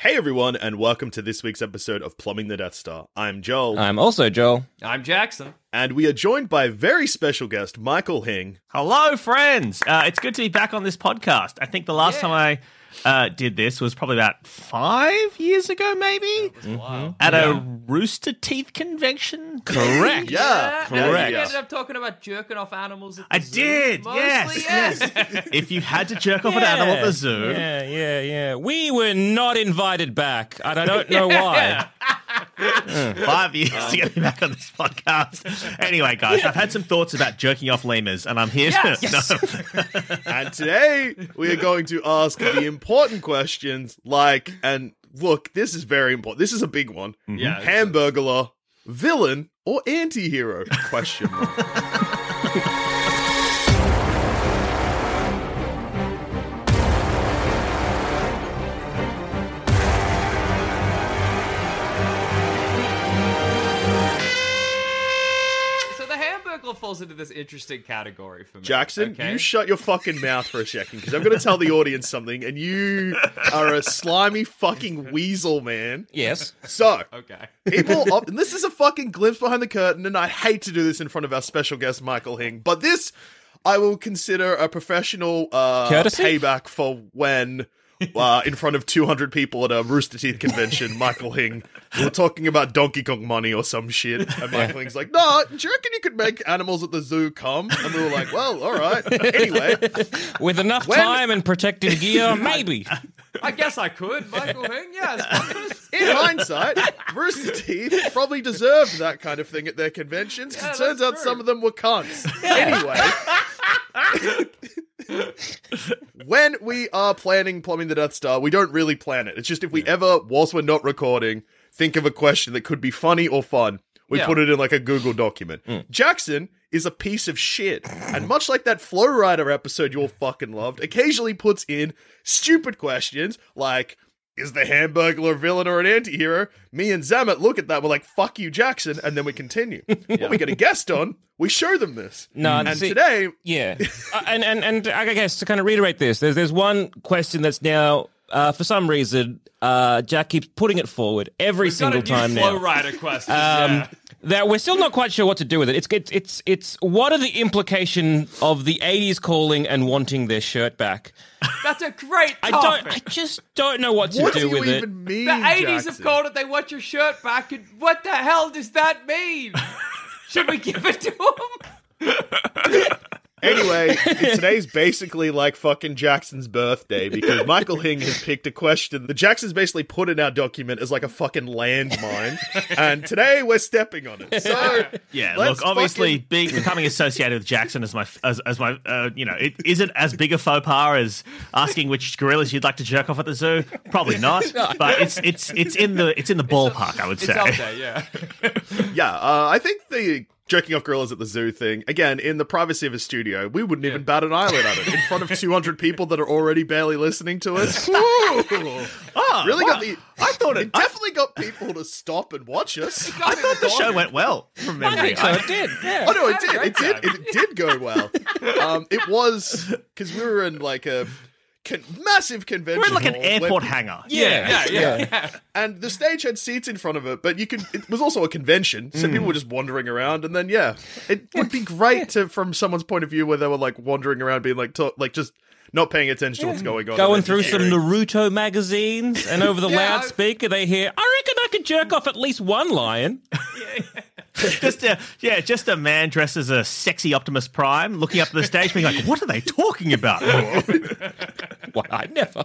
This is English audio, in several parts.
Hey everyone, and welcome to this week's episode of Plumbing the Death Star. I'm Joel, I'm also Joel. I'm Jackson. and we are joined by a very special guest, Michael Hing. Hello, friends. Uh, it's good to be back on this podcast. I think the last time I uh, did this was probably about five years ago, maybe, at a Rooster Teeth convention. Correct. Yeah, Correct. You ended up talking about jerking off animals. At the I zoo. did. Mostly, yes, yes. yes. if you had to jerk off an animal at the zoo, Yeah, yeah, yeah. We were not invited back, and I don't know why. five years to get me back on this podcast. Anyway, guys, I've had some thoughts about jerking off lemurs, and I'm here. Yes. No. And today we are going to ask the important questions like, and look, this is very important. This is a big one. Mm-hmm. Yeah. Hamburglar, villain, or anti-hero? Question mark. the falls into this interesting category for me. Jackson, okay? you shut your fucking mouth for a second because I'm going to tell the audience something, and you are a slimy fucking weasel, man. Yes. So, Okay. people up, and this is a fucking glimpse behind the curtain, and I hate to do this in front of our special guest Michael Hing, but this I will consider a professional uh, Courtesy? payback for when. Uh, in front of 200 people at a Rooster Teeth convention, Michael Hing, we were talking about Donkey Kong money or some shit. And Michael Hing's like, no, do you reckon you could make animals at the zoo come? And we were like, well, all right. Anyway, With enough When- time and protective gear, maybe. I guess I could, Michael Hing. Yes. in hindsight, Rooster Teeth probably deserved that kind of thing at their conventions. Yeah, it turns that's out true. some of them were cunts. Anyway. when we are planning plumbing the Death Star, we don't really plan it. It's just if we ever, whilst we're not recording, think of a question that could be funny or fun, we Yeah. put it in like a Google document. Mm. Jackson is a piece of shit, and much like that Flow Rider episode you all fucking loved, occasionally puts in stupid questions like. Is the Hamburglar a villain or an anti-hero? Me and Zammit look at that, we're like, fuck you, Jackson, and then we continue. When we get a guest on, we show them this. No, and see- today, Yeah. Uh, and, and, and I guess to kind of reiterate this, there's, there's one question that's now, uh, for some reason, uh, Jack keeps putting it forward every We've got single a new time Flow now. Rider question. Um, yeah. that we're still not quite sure what to do with it. It's it's it's it's what are the implication of the '80s calling and wanting their shirt back? That's a great I topic. don't. I just don't know what to what do, do you with it. even mean, the 80s have called it, they want your shirt back, and what the hell does that mean? Should we give it to them? Anyway, today's basically like fucking Jackson's birthday because Michael Hing has picked a question The Jackson's basically put in our document as like a fucking landmine, and today we're stepping on it. So Yeah, let's look, obviously, fucking- being becoming associated with Jackson as my as, as my uh, you know, it isn't as big a faux pas as asking which gorillas you'd like to jerk off at the zoo. Probably not, but it's it's it's in the it's in the ballpark. I would It's say. up there, yeah. yeah, uh, I think the jerking off gorillas at the zoo thing again in the privacy of a studio, we wouldn't even bat an eyelid at it in front of 200 people that are already barely listening to us. Woo! Oh, really wow. got the. I thought it. It definitely got people to stop and watch us. I thought the show went well from memory. so it did. Yeah. Oh no, it did. It did. It did go well. Um, it was because we were in like a con- massive convention. We're in like an hall where airport pe- hangar. Yeah, yeah, yeah. and the stage had seats in front of it, but you could. It was also a convention, so Hmm. people were just wandering around. And then, yeah, it would be great to, from someone's point of view, where they were like wandering around, being like, to- like just not paying attention to what's going on, Going through some Naruto magazines, and over the Yeah, I- loudspeaker they hear, "I reckon I could jerk off at least one lion." just a yeah, just a man dressed as a sexy Optimus Prime, looking up to the stage, being like, "What are they talking about?" Why, I never.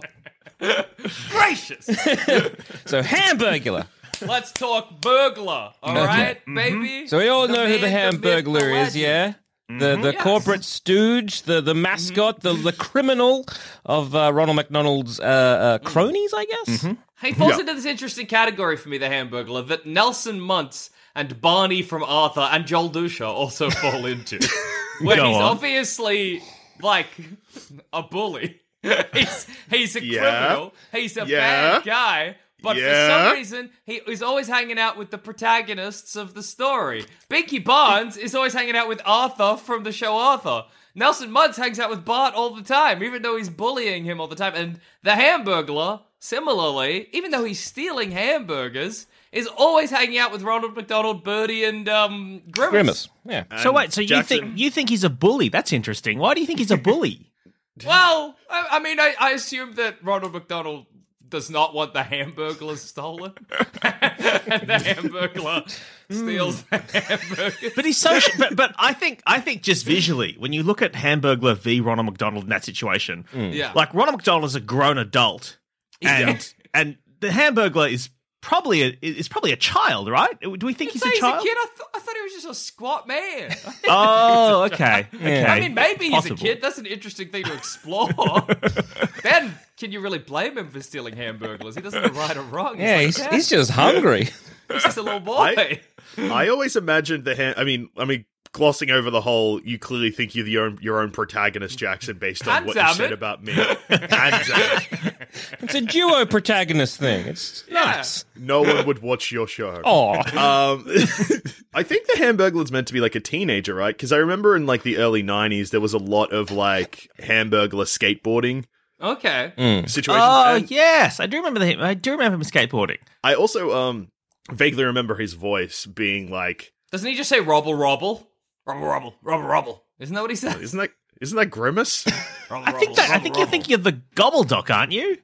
Gracious. So Hamburglar. Let's talk burglar. All right, mm-hmm. baby. So we all The know who the man, the myth, Hamburglar the is, yeah. The the Yes. corporate stooge, the the mascot, the the criminal of uh, Ronald McDonald's uh, uh, cronies, I guess. He falls into this interesting category for me, the Hamburglar, that Nelson Muntz and Barney from Arthur and Joel Duscher also fall into. Where Go he's on. obviously like a bully. he's he's a Yeah. criminal. He's a Yeah. bad guy. But for some reason, he is always hanging out with the protagonists of the story. Binky Barnes is always hanging out with Arthur from the show Arthur. Nelson Muntz hangs out with Bart all the time, even though he's bullying him all the time. And the Hamburglar, similarly, even though he's stealing hamburgers, is always hanging out with Ronald McDonald, Birdie, and um, Grimace. Grimace. Yeah. so wait, so you think you think he's a bully? That's interesting. Why do you think he's a bully? Well, I, I mean, I, I assume that Ronald McDonald does not want the Hamburglar stolen, and the Hamburglar steals the hamburger. But he's so. sh- but, but I think I think just visually, when you look at Hamburglar v Ronald McDonald in that situation, mm. Yeah. like Ronald McDonald is a grown adult, and and the Hamburglar is probably a is probably a child, right? Do we think he's So a he's child? a kid. I, th- I thought he was just a squat man. Oh, okay, okay. I mean, maybe he's Possible. a kid. That's an interesting thing to explore. then, can you really blame him for stealing hamburgers? He doesn't know right or wrong. Yeah, He's, he's, like, he's just hungry. he's just a little boy. I- I always imagined the hand. I mean, I mean, glossing over the whole. You clearly think you're the own, your own protagonist, Jackson, based on what you said about me. Hands it. It's a duo protagonist thing. It's Yeah. nice. No one would watch your show. Oh, Um, I think the Hamburglar's meant to be like a teenager, right? Because I remember in like the early '90s, there was a lot of like Hamburglar skateboarding Okay. situations. Oh and yes, I do remember the, I do remember him skateboarding. I also um vaguely remember his voice being like, Doesn't he just say "robble, robble, robble, robble, robble, robble"? Isn't that what he says? "Isn't that isn't that Grimace?" Robble, I think robble, that I robble, think you're robble. thinking of the Gobbledok, aren't you?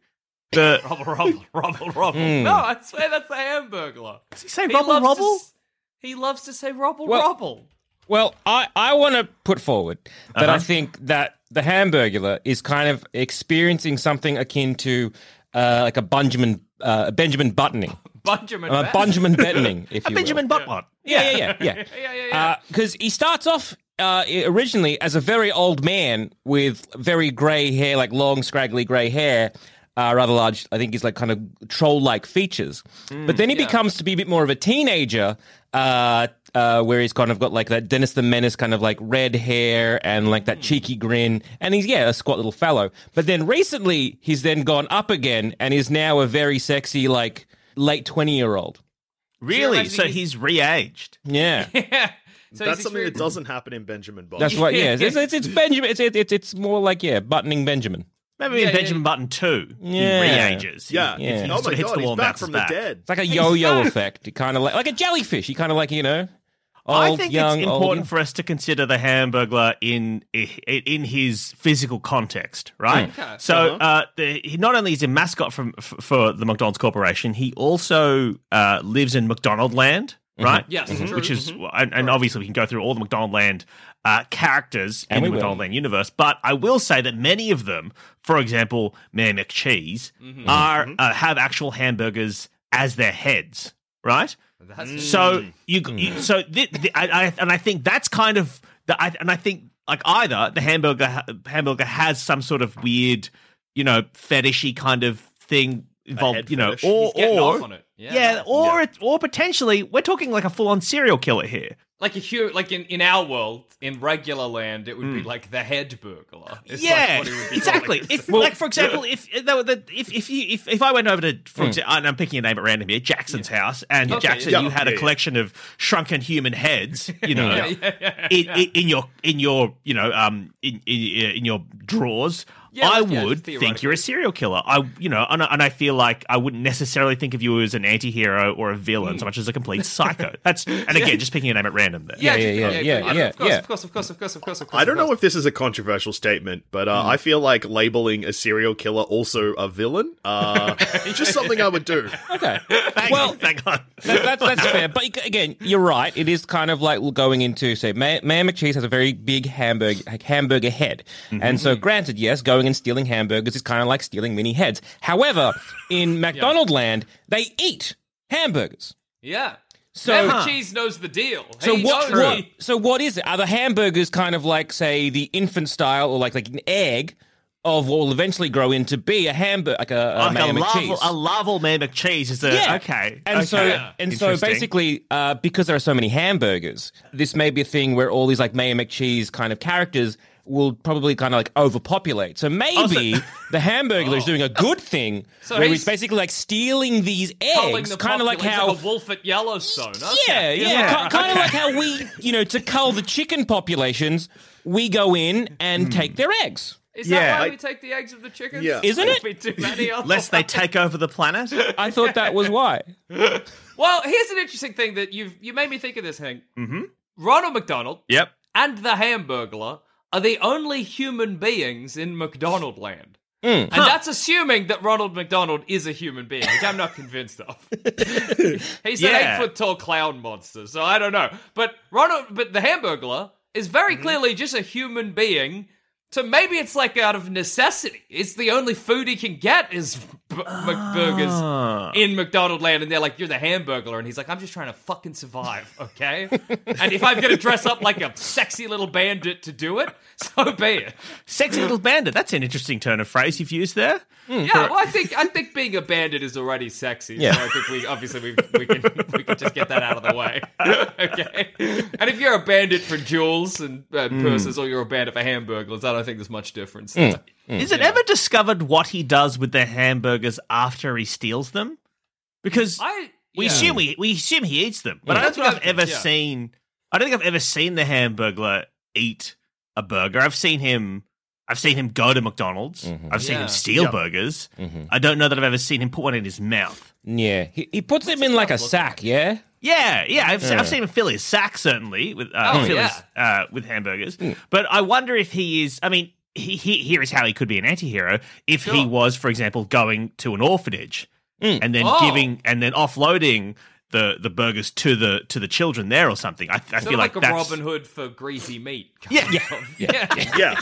The Robble, robble, robble, robble. No, I swear that's the Hamburglar. does he say He Robble loves to Robble? s- he loves to say "robble, Well- robble." Well, I, I want to put forward that I Uh-huh. think that the Hamburglar is kind of experiencing something akin to uh, like a Benjamin uh, Benjamin buttoning, Benjamin. uh, Best. Benjamin buttoning, if A you Benjamin will. Butler. Yeah, yeah, yeah, yeah. Yeah, yeah, yeah. Because he starts off uh, originally as a very old man with very grey hair, like long, scraggly grey hair, uh, rather large. I think he's like kind of troll-like features. but then he becomes to be a bit more of a teenager, uh, uh, where he's kind of got like that Dennis the Menace kind of like red hair and like that cheeky grin, and he's yeah a squat little fellow. But then recently he's then gone up again and is now a very sexy like late twenty-year-old. Really? So he's- he's re-aged. Yeah. yeah. So That's something that doesn't happen in Benjamin Button. That's what. Yeah, it's, it's, it's Benjamin. It's, it's it's more like yeah, buttoning Benjamin. Maybe Yeah, in Benjamin yeah. Button 2, Yeah. he re-ages. He- yeah. Yeah. he Oh my of hits god, the wall he's back from back. the dead. It's like a yo-yo effect. Kind of like like a jellyfish. You kind of like you know. Old, I think young, it's important young. for us to consider the Hamburglar in in his physical context, right? Okay. So, uh, the, he not only is a mascot from for the McDonald's Corporation, he also uh, lives in McDonald Land, right? Yes, true. which is and, and obviously we can go through all the McDonald Land uh, characters And in the. McDonald Land universe. But I will say that many of them, for example, Mayor McCheese, are uh, have actual hamburgers as their heads, right? That's mm. So you, you mm. so thi- thi- I, I and I think that's kind of the I, and I think like either the hamburger hamburger has some sort of weird, you know, fetishy kind of thing involved, you know, fetish. or He's or off on it. Yeah, yeah, nice. or It, or potentially we're talking like a full on serial killer here. Like a huge, like in, in our world, in regular land, it would be like the head burglar. It's Hmm. yeah, what it exactly. called. If, like for example, if if if you if, if I went over to, for example, and I'm picking a name at random here, Jackson's house, and Okay, Jackson, yeah. you had a collection of shrunken human heads, you know, Yeah, yeah, yeah, in, in, in your in your you know um in in, in your drawers. Yeah, I yeah, would theoretically. think you're a serial killer. I, you know, and, I- and I feel like I wouldn't necessarily think of you as an anti-hero or a villain so much as a complete psycho. That's and again, just picking a name at random there. Yeah, Yeah, just- yeah, yeah, yeah, Of course, yeah. of course, of course, of course, of course, of course. I don't know if this is a controversial statement, but uh, I feel like labeling a serial killer also a villain, uh, just something I would do. Okay. Hang well, on, hang on. that, that's that's fair. But again, you're right. It is kind of like going into say, Mayor, Mayor McCheese has a very big hamburger like hamburger head, and so granted, yes, going and stealing hamburgers is kind of like stealing mini heads. However, in McDonald Land, they eat hamburgers. Yeah. So- Mayor Huh. McCheese knows the deal. So he what, knows what? he- So what is it? Are the hamburgers kind of like say the infant style, or like like an egg of what will eventually grow into be a hamburger, like a, a Like Mayor a McCheese? larval, a larval man McCheese is a Yeah. okay. And so, okay. and so, Interesting. basically, uh, because there are so many hamburgers, this may be a thing where all these like Mayor McCheese kind of characters will probably kind of like overpopulate. So maybe the hamburger is doing a good thing, So where he's he's basically like stealing these eggs, the kind of like populace how. a wolf at Yellowstone. Okay. yeah, yeah, Yeah, kind of like how we, you know, to cull the chicken populations, we go in and take their eggs. Is Yeah. that why I- we take the eggs of the chickens? Yeah. Isn't it? Be too many lest they take over the planet. I thought that was why. Well, here's an interesting thing that you've you made me think of this, Hank. Mm-hmm. Ronald McDonald yep. and the Hamburglar are the only human beings in McDonald Land. Hmm. And that's assuming that Ronald McDonald is a human being, which I'm not convinced of. He's an eight foot tall clown monster, so I don't know. But Ronald, but the Hamburglar is very Mm-hmm. clearly just a human being. So maybe it's like out of necessity. It's the only food he can get is b- McBurgers Ah. in McDonald land, and they're like, "You're the Hamburglar," and he's like, "I'm just trying to fucking survive, okay? and if I'm gonna dress up like a sexy little bandit to do it, so be it." Sexy little bandit. That's an interesting turn of phrase you've used there. Mm, yeah, well, I think I think being a bandit is already sexy. Yeah. So I think we obviously we we can we can just get that out of the way. okay. And if you're a bandit for jewels and uh, mm. purses, or you're a bandit for hamburgers, I don't think there's much difference. Mm, is it ever discovered what he does with the hamburgers after he steals them? Because I we yeah. assume we we assume he eats them, but I don't think I've ever Yeah. seen. I don't think I've ever seen the Hamburglar eat a burger. I've seen him. I've seen him go to McDonald's. I've seen Yeah. him steal Yep. burgers. I don't know that I've ever seen him put one in his mouth. Yeah, he, he puts them in like a sack. Yeah. Yeah, yeah, I've, I've seen him fill his sack certainly with uh, Oh, fill yeah. uh, with hamburgers. But I wonder if he is. I mean, he, he, here is how he could be an anti-hero if he was, for example, going to an orphanage and then Oh. giving and then offloading the, the burgers to the to the children there or something. I, I feel like, like, a that's Robin Hood for greasy meat. Yeah, kind yeah. yeah,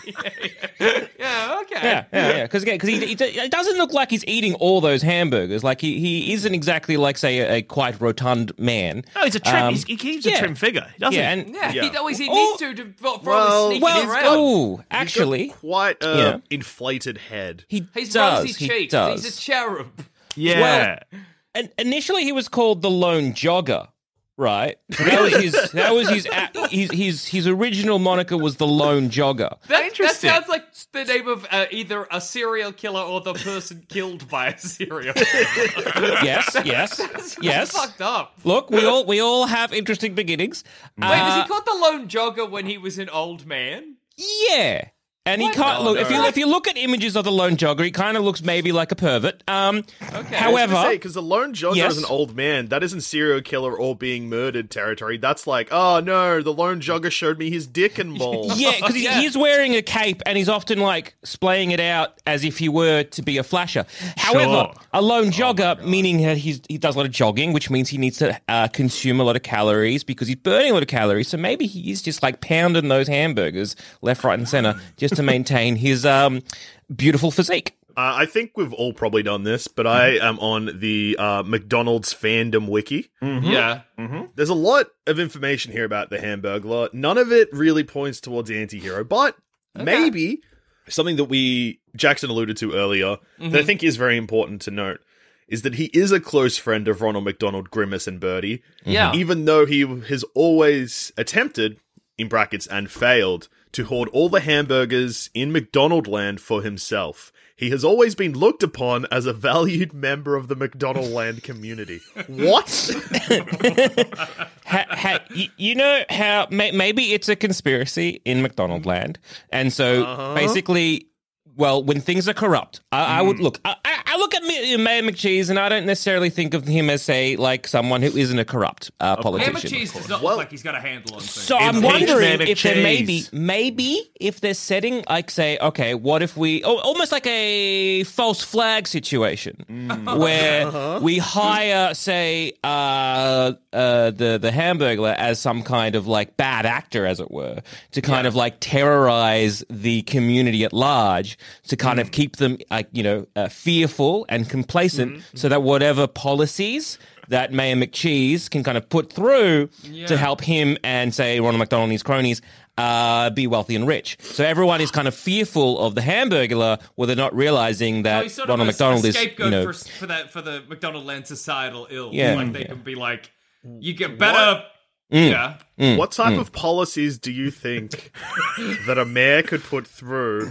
Yeah. yeah, okay. Yeah, yeah, yeah. Because again, because he, he, it doesn't look like he's eating all those hamburgers. Like he, he isn't exactly like say a, a quite rotund man. No, he's a trim. Um, he's, he keeps yeah. a trim figure, doesn't Yeah, he? and Yeah, Yeah. he always he Oh, needs to to for, for well, all the sneaking well, around. oh, He's got actually, quite a Yeah. inflated head. he He's does. rosy he cheeked. does. He's a cherub. yeah. And initially, he was called the Lone Jogger, right? That was his. That was his, a- his. His his original moniker was the Lone Jogger. That, that sounds like the name of uh, either a serial killer or the person killed by a serial killer. Yes, yes, That's yes. fucked up. Look, we all we all have interesting beginnings. Wait, was Uh, he called the lone jogger when he was an old man? Yeah. And he What? can't No, look. If no. you if you look at images of the lone jogger, he kind of looks maybe like a pervert. Um, Okay. however, because the lone jogger Yes. is an old man. That isn't serial killer or being murdered territory. That's like, oh no, the lone jogger showed me his dick and balls. yeah, because he, Yeah. he's wearing a cape and he's often like splaying it out as if he were to be a flasher. However, a lone jogger, meaning that he's he does a lot of jogging, which means he needs to uh, consume a lot of calories because he's burning a lot of calories. So maybe he is just like pounding those hamburgers left, right, and center just to maintain his um, beautiful physique. Uh, I think we've all probably done this, but I am on the uh, McDonald's fandom wiki. Yeah. There's a lot of information here about the Hamburglar. None of it really points towards the anti-hero, but maybe something that we Jackson alluded to earlier that I think is very important to note is that he is a close friend of Ronald McDonald, Grimace, and Birdie. Yeah. Even though he has always attempted, in brackets, and failed to hoard all the hamburgers in McDonald land for himself. He has always been looked upon as a valued member of the McDonald land community. What? ha, ha, you know how may, maybe it's a conspiracy in McDonald land, and so uh-huh. basically, well, when things are corrupt, I, I Mm. would look. I, I I look at Mayor McCheese, and I don't necessarily think of him as say like someone who isn't a corrupt uh, Mayor politician. McCheese does not Well- look like he's got a handle on things. So I'm wondering if there may be, maybe if they're setting like say, okay, what if we, oh, almost like a false flag situation Mm. where Uh-huh. we hire, say, uh, uh, the the Hamburglar as some kind of like bad actor, as it were, to kind of like terrorize the community at large, to kind Mm. of keep them like you know uh, fearful and complacent, Mm-hmm. so that whatever policies that Mayor McCheese can kind of put through to help him and say Ronald McDonald and his cronies uh, be wealthy and rich. So everyone is kind of fearful of the Hamburglar, while they're not realizing that he's sort Ronald of a, McDonald a is scapegoat you know for, for that for the McDonald land societal ill. Yeah, like they yeah. can be like, you get better. Mm. Yeah. What type of policies do you think that a mayor could put through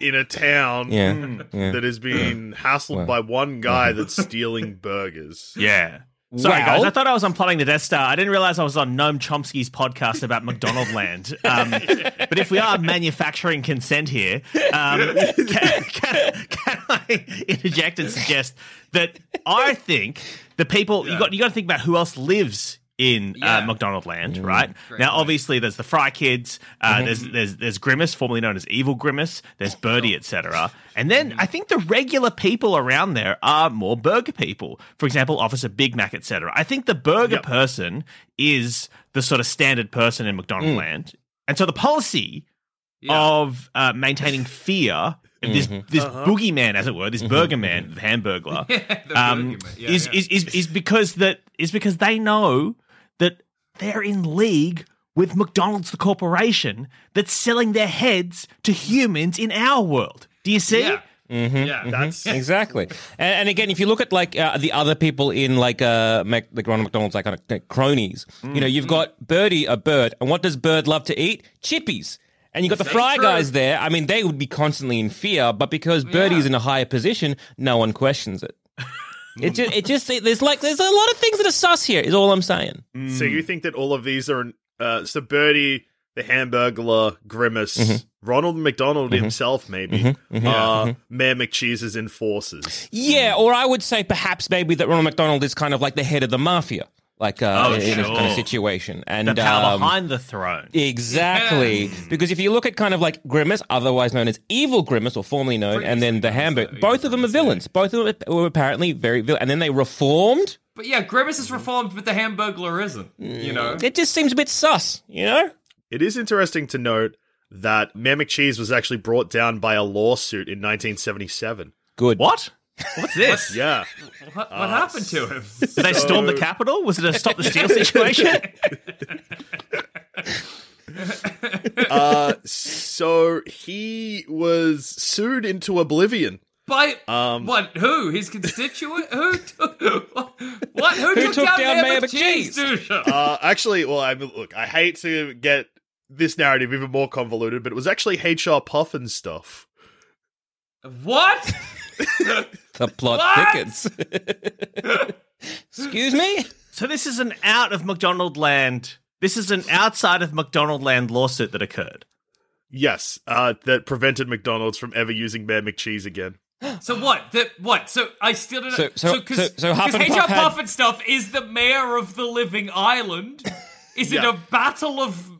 in a town yeah, yeah. that is being hassled by one guy that's stealing burgers? Yeah. Sorry, Well- guys. I thought I was unplugging the Death Star. I didn't realize I was on Noam Chomsky's podcast about McDonald Land. Um, but if we are manufacturing consent here, um, can, can, can I interject and suggest that I think the people you got you got to think about who else lives in Yeah. uh, McDonald Land, right? now, obviously, there's the Fry Kids. Uh, There's there's there's Grimace, formerly known as Evil Grimace. There's Birdie, etc. And then I think the regular people around there are more burger people. For example, Officer Big Mac, etc. I think the burger Yep. person is the sort of standard person in McDonald Land, and so the policy Yeah. of uh, maintaining fear. of This this boogeyman, as it were, this burger man, the Hamburglar, The um. Yeah, is, yeah. is is is because that is because they know that they're in league with McDonald's, the corporation, that's selling their heads to humans in our world. Do you see? Yeah. Yeah. That's Exactly, and, and again, if you look at like uh, the other people in like uh, Mac, like Ronald McDonald's like kind of like, cronies, you know, you've got Birdie, a bird, and what does Bird love to eat? Chippies. And you got the Very Fry true. guys there. I mean, they would be constantly in fear, but because Birdie's in a higher position, no one questions it. It just, it just, there's like, there's a lot of things that are sus here. Is all I'm saying. Mm. so you think that all of these are uh, so Birdie, the Hamburglar, Grimace, mm-hmm. Ronald McDonald mm-hmm. himself, maybe, uh, Mayor McCheese's enforcers. Yeah, or I would say perhaps maybe that Ronald McDonald is kind of like the head of the mafia, like uh, Oh, in this kind of situation, and The power um, behind the throne. Exactly. Because if you look at kind of like Grimace, otherwise known as Evil Grimace, or formerly known, and then the Hamburg, both of them are villains. Both of them were apparently very villain. And then they reformed. But yeah, Grimace is reformed, but the Hamburglar isn't. You know? It just seems a bit sus, you know? It is interesting to note that Mayor McCheese was actually brought down by a lawsuit in 1977. Good. What? What's this? Yeah. What, what happened to him? Did they storm the Capitol? Was it a stop the steal situation? Uh, so he was sued into oblivion. By Um, what? Who? His constituent? who? Took, what? Who, took, took down, down Mayor Mayor McCheese? Uh, actually, well, I mean, look, I hate to get this narrative even more convoluted, but it was actually HR Pufnstuf. What? The plot What? thickens. Excuse me? so this is an out of McDonald land. This is an outside of McDonald land lawsuit that occurred. Yes, uh, that prevented McDonald's from ever using Mayor McCheese again. So what? The, what? So I still don't know. So- so- cause, so- so Huff and HR Puff had- Pufnstuf is the mayor of the living island. Is it a battle of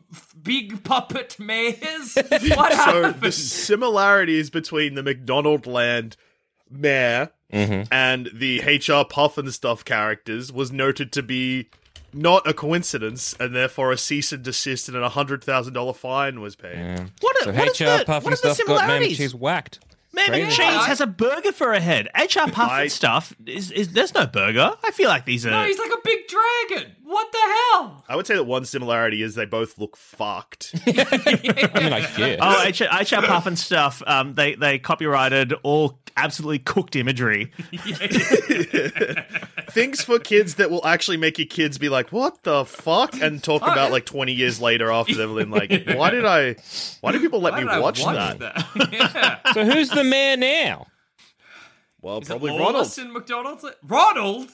big puppet mayors? What So happened? the similarities between the McDonald Land mayor mm-hmm. and the HR Pufnstuf characters was noted to be not a coincidence, and therefore a cease and desist and a hundred thousand dollar fine was paid. What? So what is HR the, Puff and the stuff got man similarities? cheese whacked. Man Crazy. McCheese has a burger for a head. HR Puff I- and stuff is, is there's no burger. I feel like these are. no, he's like a big dragon. What the hell? I would say that one similarity is they both look fucked. I mean, I get. Oh, HR, HR Pufnstuf. Um, they they copyrighted all absolutely cooked imagery. Things for kids that will actually make your kids be like, "What the fuck?" and talk about like twenty years later after they've been like, "Why did I? Why did people let Why me did I watch, that?" yeah. So who's the mayor now? Well, Is it probably Ronald. Lawless in Ronald?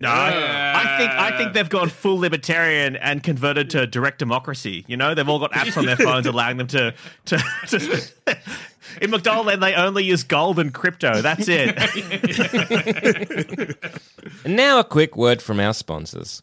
No, I think I think they've gone full libertarian and converted to direct democracy. You know, they've all got apps on their phones allowing them to to. to In McDonaldland, they only use gold and crypto. That's it. And now a quick word from our sponsors.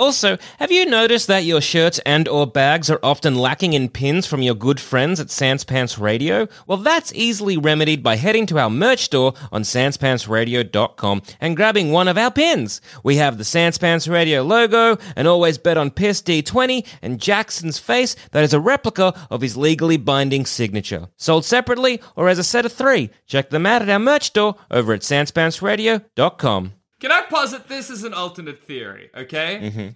Also, have you noticed that your shirts and or bags are often lacking in pins from your good friends at Sans Pants Radio? Well, that's easily remedied by heading to our merch store on sanspantsradio.com and grabbing one of our pins. We have the Sans Pants Radio logo, an always bet on piss D20, and Jackson's face that is a replica of his legally binding signature. Sold separately or as a set of three. Check them out at our merch store over at sanspantsradio.com. Can I posit this as an alternate theory, okay? Mm-hmm.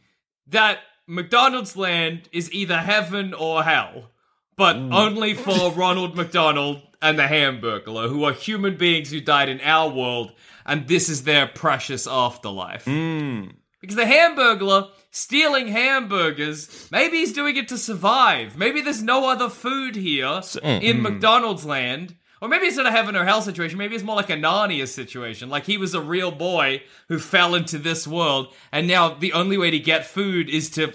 That McDonald's land is either heaven or hell, but mm. only for Ronald McDonald and the Hamburglar, who are human beings who died in our world, and this is their precious afterlife. Mm. Because the Hamburglar stealing hamburgers, maybe he's doing it to survive. Maybe there's no other food here in mm-hmm. McDonald's land. Or maybe it's not a heaven or hell situation. Maybe it's more like a Narnia situation. Like he was a real boy who fell into this world, and now the only way to get food is to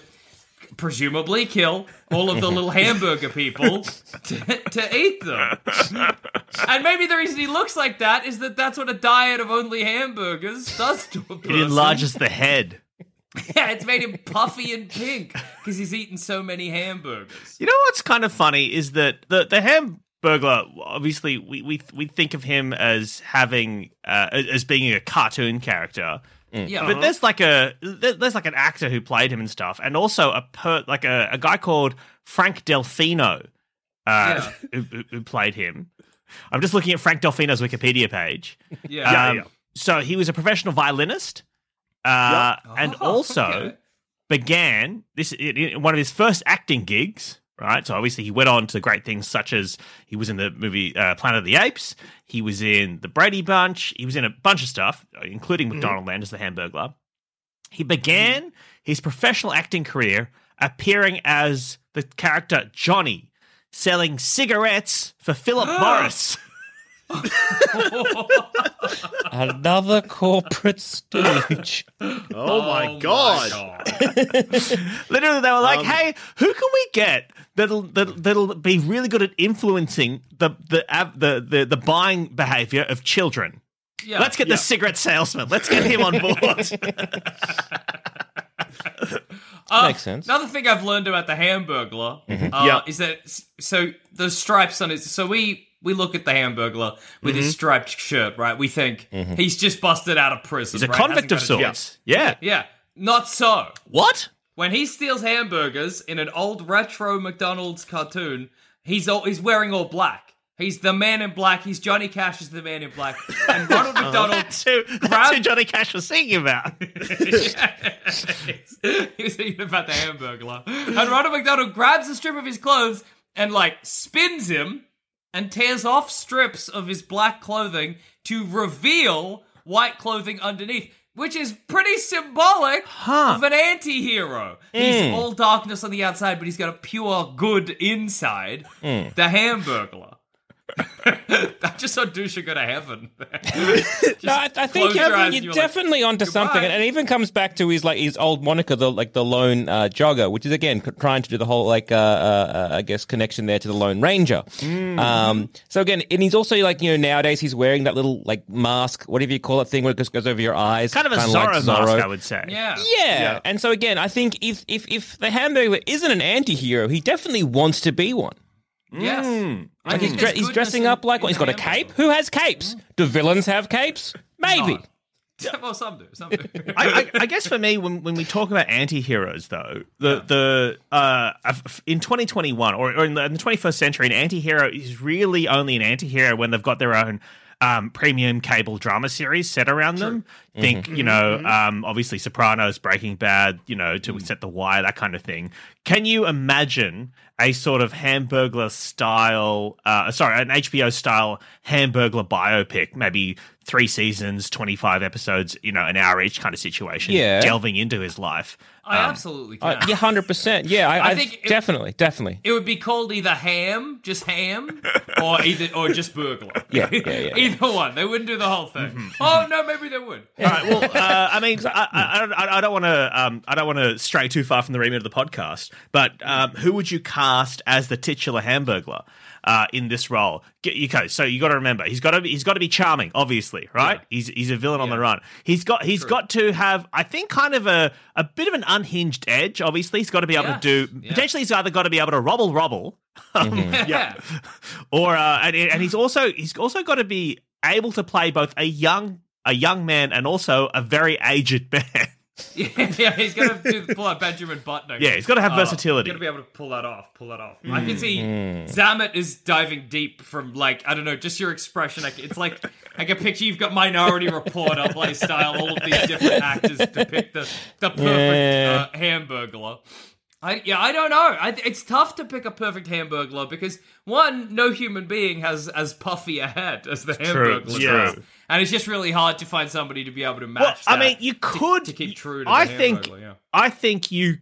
presumably kill all of the little hamburger people to, to eat them. And maybe the reason he looks like that is that that's what a diet of only hamburgers does to a person. It enlarges the head. Yeah, it's made him puffy and pink because he's eaten so many hamburgers. You know what's kind of funny is that the the Hamburglar. Obviously, we we we think of him as having uh, as being a cartoon character. Yeah, But there's like a there's like an actor who played him and stuff, and also a per, like a, a guy called Frank Delfino, uh, who, who- who played him. I'm just looking at Frank Delfino's Wikipedia page. yeah. Um, So he was a professional violinist, uh, and Oh, also okay. began this in in one of his first acting gigs. Right, so obviously he went on to great things such as he was in the movie uh, Planet of the Apes. He was in the Brady Bunch. He was in a bunch of stuff, including McDonald Land as the Hamburglar. He began his professional acting career appearing as the character Johnny, selling cigarettes for Philip Morris. Another corporate stage. Oh, my god. Literally, they were like, Um, "Hey, who can we get that'll that'll, that'll be really good at influencing the the av- the the, the buying behavior of children? Yeah, Let's get yeah. the cigarette salesman. Let's get him on board." Uh, Makes sense. Another thing I've learned about the Hamburglar uh, Yeah. is that so the stripes on it. So we we look at the Hamburglar with Mm-hmm. his striped shirt, right? We think he's just busted out of prison. He's a right? convict of Hasn't got a sorts. Yeah. Yeah, not so. What? When he steals hamburgers in an old retro McDonald's cartoon, he's all, he's wearing all black. He's the man in black. He's Johnny Cash is the man in black. And Ronald McDonald That's who, that's who Johnny Cash was singing about. he was thinking about the hamburger. And Ronald McDonald grabs a strip of his clothes and like spins him and tears off strips of his black clothing to reveal white clothing underneath. Which is pretty symbolic of an anti-hero. He's mm. all darkness on the outside, but he's got a pure good inside. Mm. The Hamburglar. I just saw Duscher go to heaven. No, I, I think close your you're, eyes you're you're like, definitely onto something, "Goodbye." and, and it even comes back to his like his old moniker, the like the lone uh, jogger, which is again c- trying to do the whole like uh, uh, uh, I guess connection there to the Lone Ranger. Mm. Um, so again, and he's also like you know nowadays he's wearing that little like mask, whatever you call it thing, where it just goes over your eyes, kind of a kinda Zorro like mask, I would say. yeah. Yeah. and so again, I think if if if the Hamburger isn't an anti-hero, he definitely wants to be one. Yes. I Like he's, dre- he's dressing in- up like one. He's got a cape. Who has capes? Do villains have capes? Maybe. None. Well, some do. Some do. I, I, I guess for me, when, when we talk about anti-heroes, though, the the uh, in 2021 or, or in, the, in the 21st century, an anti-hero is really only an anti-hero when they've got their own um, premium cable drama series set around them. Think, you know, um, obviously Sopranos, Breaking Bad, you know, to set the wire, that kind of thing. Can you imagine a sort of Hamburglar style, uh, sorry, an HBO style Hamburglar biopic, maybe three seasons, 25 episodes, you know, an hour each kind of situation, Yeah. delving into his life? I absolutely can. Uh, yeah, hundred percent. Yeah, I, I I think think it- definitely, definitely. It would be called either ham, just ham, or either or just burglar. Yeah, yeah, yeah. either one. They wouldn't do the whole thing. Mm-hmm. Oh no, maybe they would. All right. Well, uh, I mean, I, I, I don't, I don't want to, um, I don't want to stray too far from the remit of the podcast. But um, who would you cast as the titular Hamburglar uh, in this role? Get, okay, so you got to remember he's got to be, he's got to be charming, obviously, right? He's he's a villain on the run. He's got he's got to have, I think, kind of a a bit of an unhinged edge. Obviously, he's got to be able Yeah. to do. Yeah. Potentially, he's either got to be able to robble robble, yeah. or uh, and, and he's also he's also got to be able to play both a young a young man and also a very aged man. yeah, he's gonna do the pull out Benjamin Button. Yeah, he's gotta have Uh, versatility. He's gonna be able to pull that off. Pull that off. I can see Zammit is diving deep from like I don't know, just your expression. Like it's like I can picture you've got Minority Report up play style. All of these different actors depict the the perfect Yeah. uh, Hamburglar. I, yeah, I don't know. I, it's tough to pick a perfect Hamburglar because one, no human being has as puffy a head as the true, Hamburglar yeah. And it's just really hard to find somebody to be able to match. Well, I mean, you could to, keep true to. I the think Hamburglar, yeah. I think you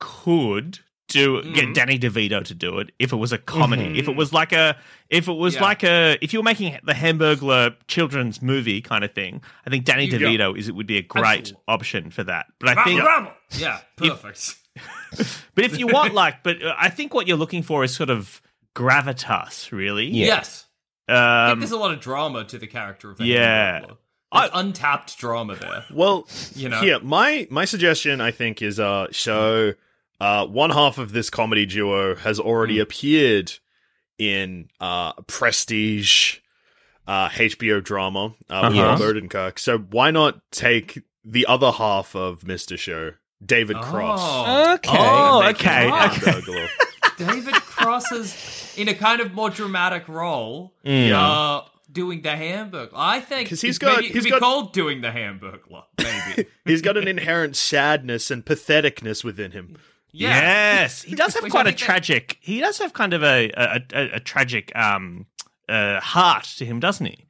could do Mm-hmm. get Danny DeVito to do it if it was a comedy. If it was like a if it was Yeah. like a if you were making the Hamburglar children's movie kind of thing, I think Danny Yeah. DeVito is it would be a great Absolutely. option for that. But I think Yeah, perfect. but if you want like but uh, I think what you're looking for is sort of gravitas, really. Yes. I think Um, there's a lot of drama to the character of Yeah. Hamburglar. There's untapped drama there. Well, You know? here my my suggestion I think is uh so uh one half of this comedy duo has already Hmm. appeared in uh prestige uh HBO drama uh with Uh-huh. Robert Odenkirk. So why not take the other half of Mr. Show, David Cross? Oh. Okay. Oh, and make him okay, okay. Hamburglar. David Cross is in a kind of more dramatic role, Yeah. uh, doing the Hamburglar. I think 'Cause he's maybe got- it could he's be got- called doing the Hamburglar. Maybe. He's got an inherent sadness and patheticness within him. yeah. Yes, he does have Which quite a think that- tragic. He does have kind of a a, a, a tragic um uh, heart to him, doesn't he?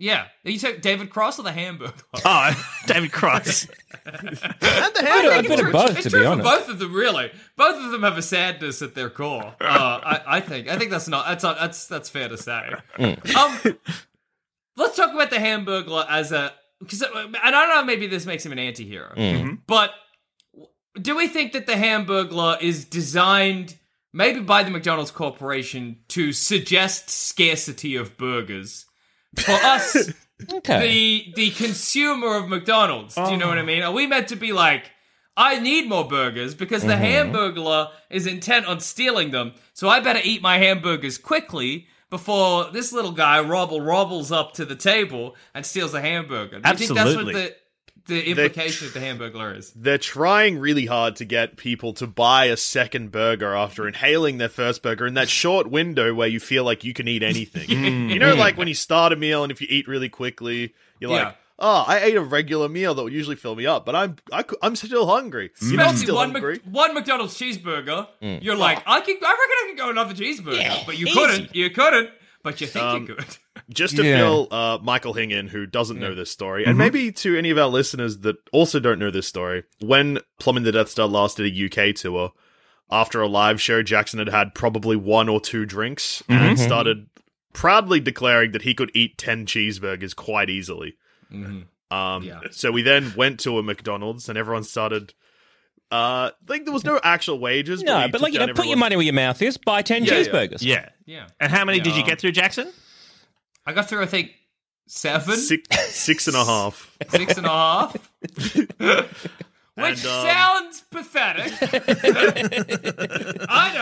Yeah. You took David Cross or the Hamburglar? Oh, David Cross. And the I think Hamburglar. a bit of It's both, to true be for honest. both of them, really. Both of them have a sadness at their core. Uh, I, I think. I think that's not. That's not, that's that's fair to say. Mm. Um, let's talk about the Hamburglar as a because, and I don't know. Maybe this makes him an anti-hero, Mm. but do we think that the Hamburglar is designed? Maybe by the McDonald's Corporation to suggest scarcity of burgers for us Okay. the the consumer of McDonald's. Do you know what I mean? Are we meant to be like, I need more burgers because the mm-hmm. hamburglar is intent on stealing them. So I better eat my hamburgers quickly before this little guy robble robbles up to the table and steals a hamburger. Do you think that's what Absolutely. the the implication of the hamburglar is? They're trying really hard to get people to buy a second burger after inhaling their first burger in that short window where you feel like you can eat anything. Mm. you know, like mm. when you start a meal and if you eat really quickly, you're Yeah. like, "Oh, I ate a regular meal that would usually fill me up, but I'm I, am still hungry." You're not Especially still one, hungry. Mc, one McDonald's cheeseburger, mm. you're like, I can, I reckon I can go another cheeseburger, but you couldn't, you couldn't, but you think Um, you could. just to Yeah. fill uh, Michael Hing in, who doesn't know this story, and maybe to any of our listeners that also don't know this story, when Plumbing the Death Star last did a UK tour, after a live show, Jackson had had probably one or two drinks and started proudly declaring that he could eat 10 cheeseburgers quite easily. Um, Yeah. So we then went to a McDonald's and everyone started. Uh, like there was no actual wages. No, we but like you know, down put your money where your mouth is. Buy ten Yeah, yeah. cheeseburgers. Yeah. Yeah. And how many did you get through, Jackson? I got through, I think, seven, Six, six and a half. six and a half. Which And, um, sounds pathetic. I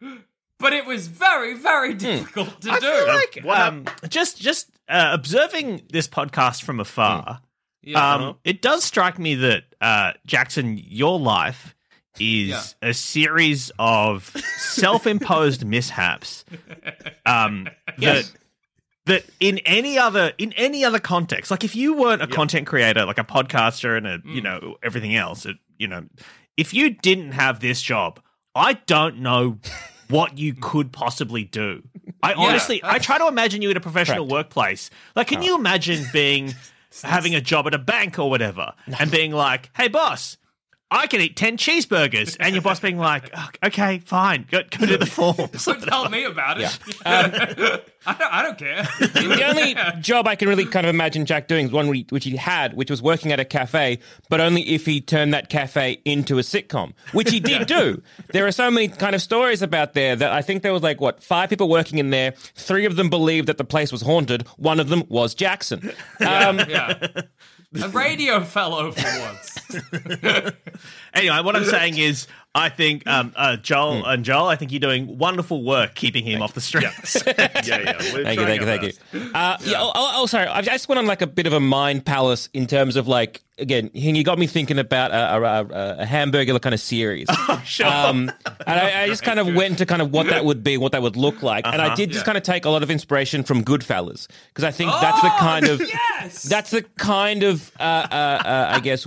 know. But it was very, very difficult to I do. feel like What um, just just uh, observing this podcast from afar, Yeah. um, it does strike me that uh, Jackson, your life is a series of self-imposed mishaps. Um, Yes. that that in any other in any other context, like if you weren't a content creator, like a podcaster and a you know everything else, it, you know, if you didn't have this job, I don't know what you could possibly do. I honestly, I try to imagine you in a professional workplace. Like, can you imagine being having a job at a bank or whatever, and being like, "Hey, boss." I can eat 10 cheeseburgers. And your boss being like, "Oh, okay, fine, go, go to the forms. Don't tell me about it. I, don't, I don't care. the only job I can really kind of imagine Jack doing is one we- which he had, which was working at a cafe, but only if he turned that cafe into a sitcom, which he did do. There are so many kind of stories about there that I think there was like what five people working in there. Three of them believed that the place was haunted. One of them was Jackson. Um, yeah. A radio fellow for once. Anyway, what I'm saying is, I think um, uh, Joel and Joel, I think you're doing wonderful work keeping him off the streets. Yeah, yeah. We're Thank you, thank you, thank you. Uh, yeah. Oh, oh, oh, sorry. I just went on like a bit of a mind palace in terms of like again, you got me thinking about a, a, a, hamburger kind of series. Oh, sure. Um, and I, I just kind of went to kind of what that would be, what that would look like, and Uh-huh. I did just kind of take a lot of inspiration from Goodfellas because I think that's the kind of Oh, yes! that's the kind of uh, uh, uh, I guess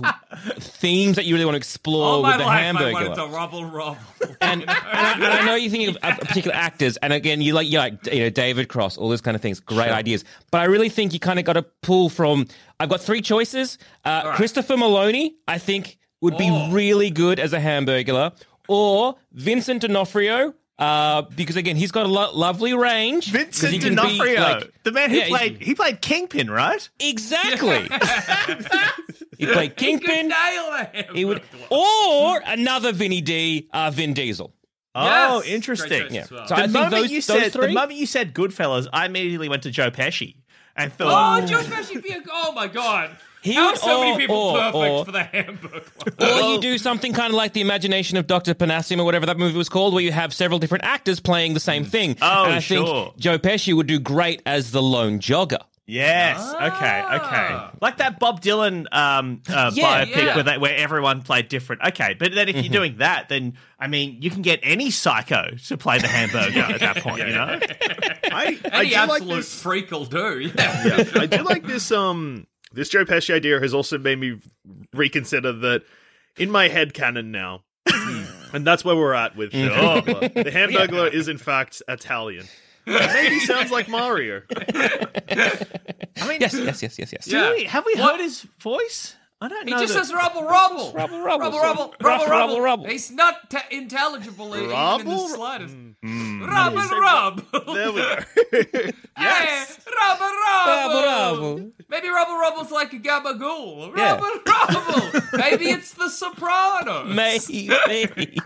themes that you really want to explore All with the hamburger. Wanted to rubble rubble. and, and, I, and I know you're thinking of, of particular actors, and again, you like you like you know David Cross, all those kind of things, great ideas. But I really think you kind of got to pull from. I've got three choices. Uh, Christopher Maloney, I think, would be Oh. really good as a hamburglar, or Vincent D'Onofrio. Uh, because again, he's got a lo- lovely range. Vincent he can be, D'Onofrio, like- the man who Yeah, played he played Kingpin, right? exactly. he played He could Kingpin. nail a. He would, or another Vinny D, uh, Vin Diesel. Oh, Yes. interesting. Yeah. well. So the I think moment those, you those said three. the moment you said Goodfellas, I immediately went to Joe Pesci and thought, Oh, thought, Joe Pesci be a oh my god. He How would- are so many people or- perfect or- for the hamburger? Or you do something kind of like the imagination of Dr. Parnassus or whatever that movie was called, where you have several different actors playing the same thing. Oh, and I sure. think Joe Pesci would do great as the lone jogger. Yes. Okay. Okay. Like that Bob Dylan um, uh, Yeah, biopic yeah. where they, where everyone played different. Okay, but then if you're doing that, then I mean, you can get any psycho to play the hamburger at that point. You know. I, I Any do like absolute this. freak will do. Yeah. yeah, I do like this. Um, this Joe Pesci idea has also made me reconsider that in my head canon now, and that's where we're at with the Hamburglar. The Hamburglar is in fact Italian. It maybe sounds like Mario. I mean, Yes, yes, yes, yes, yes. do Yeah. we, have we What? heard his voice? I don't He know. just that- says rubble rubble. Rubble, rubble, Rubble rubble. Rubble rubble, rubble. rubble. He's not te- intelligible even in the slightest. Mm. Rub mm. and rub. There we go. Yes. Hey, rubble rubble. Rubble, rubble. Maybe rubble rubble's like a gabagool. Yeah. Rubble rubble. Maybe it's the soprano. Maybe.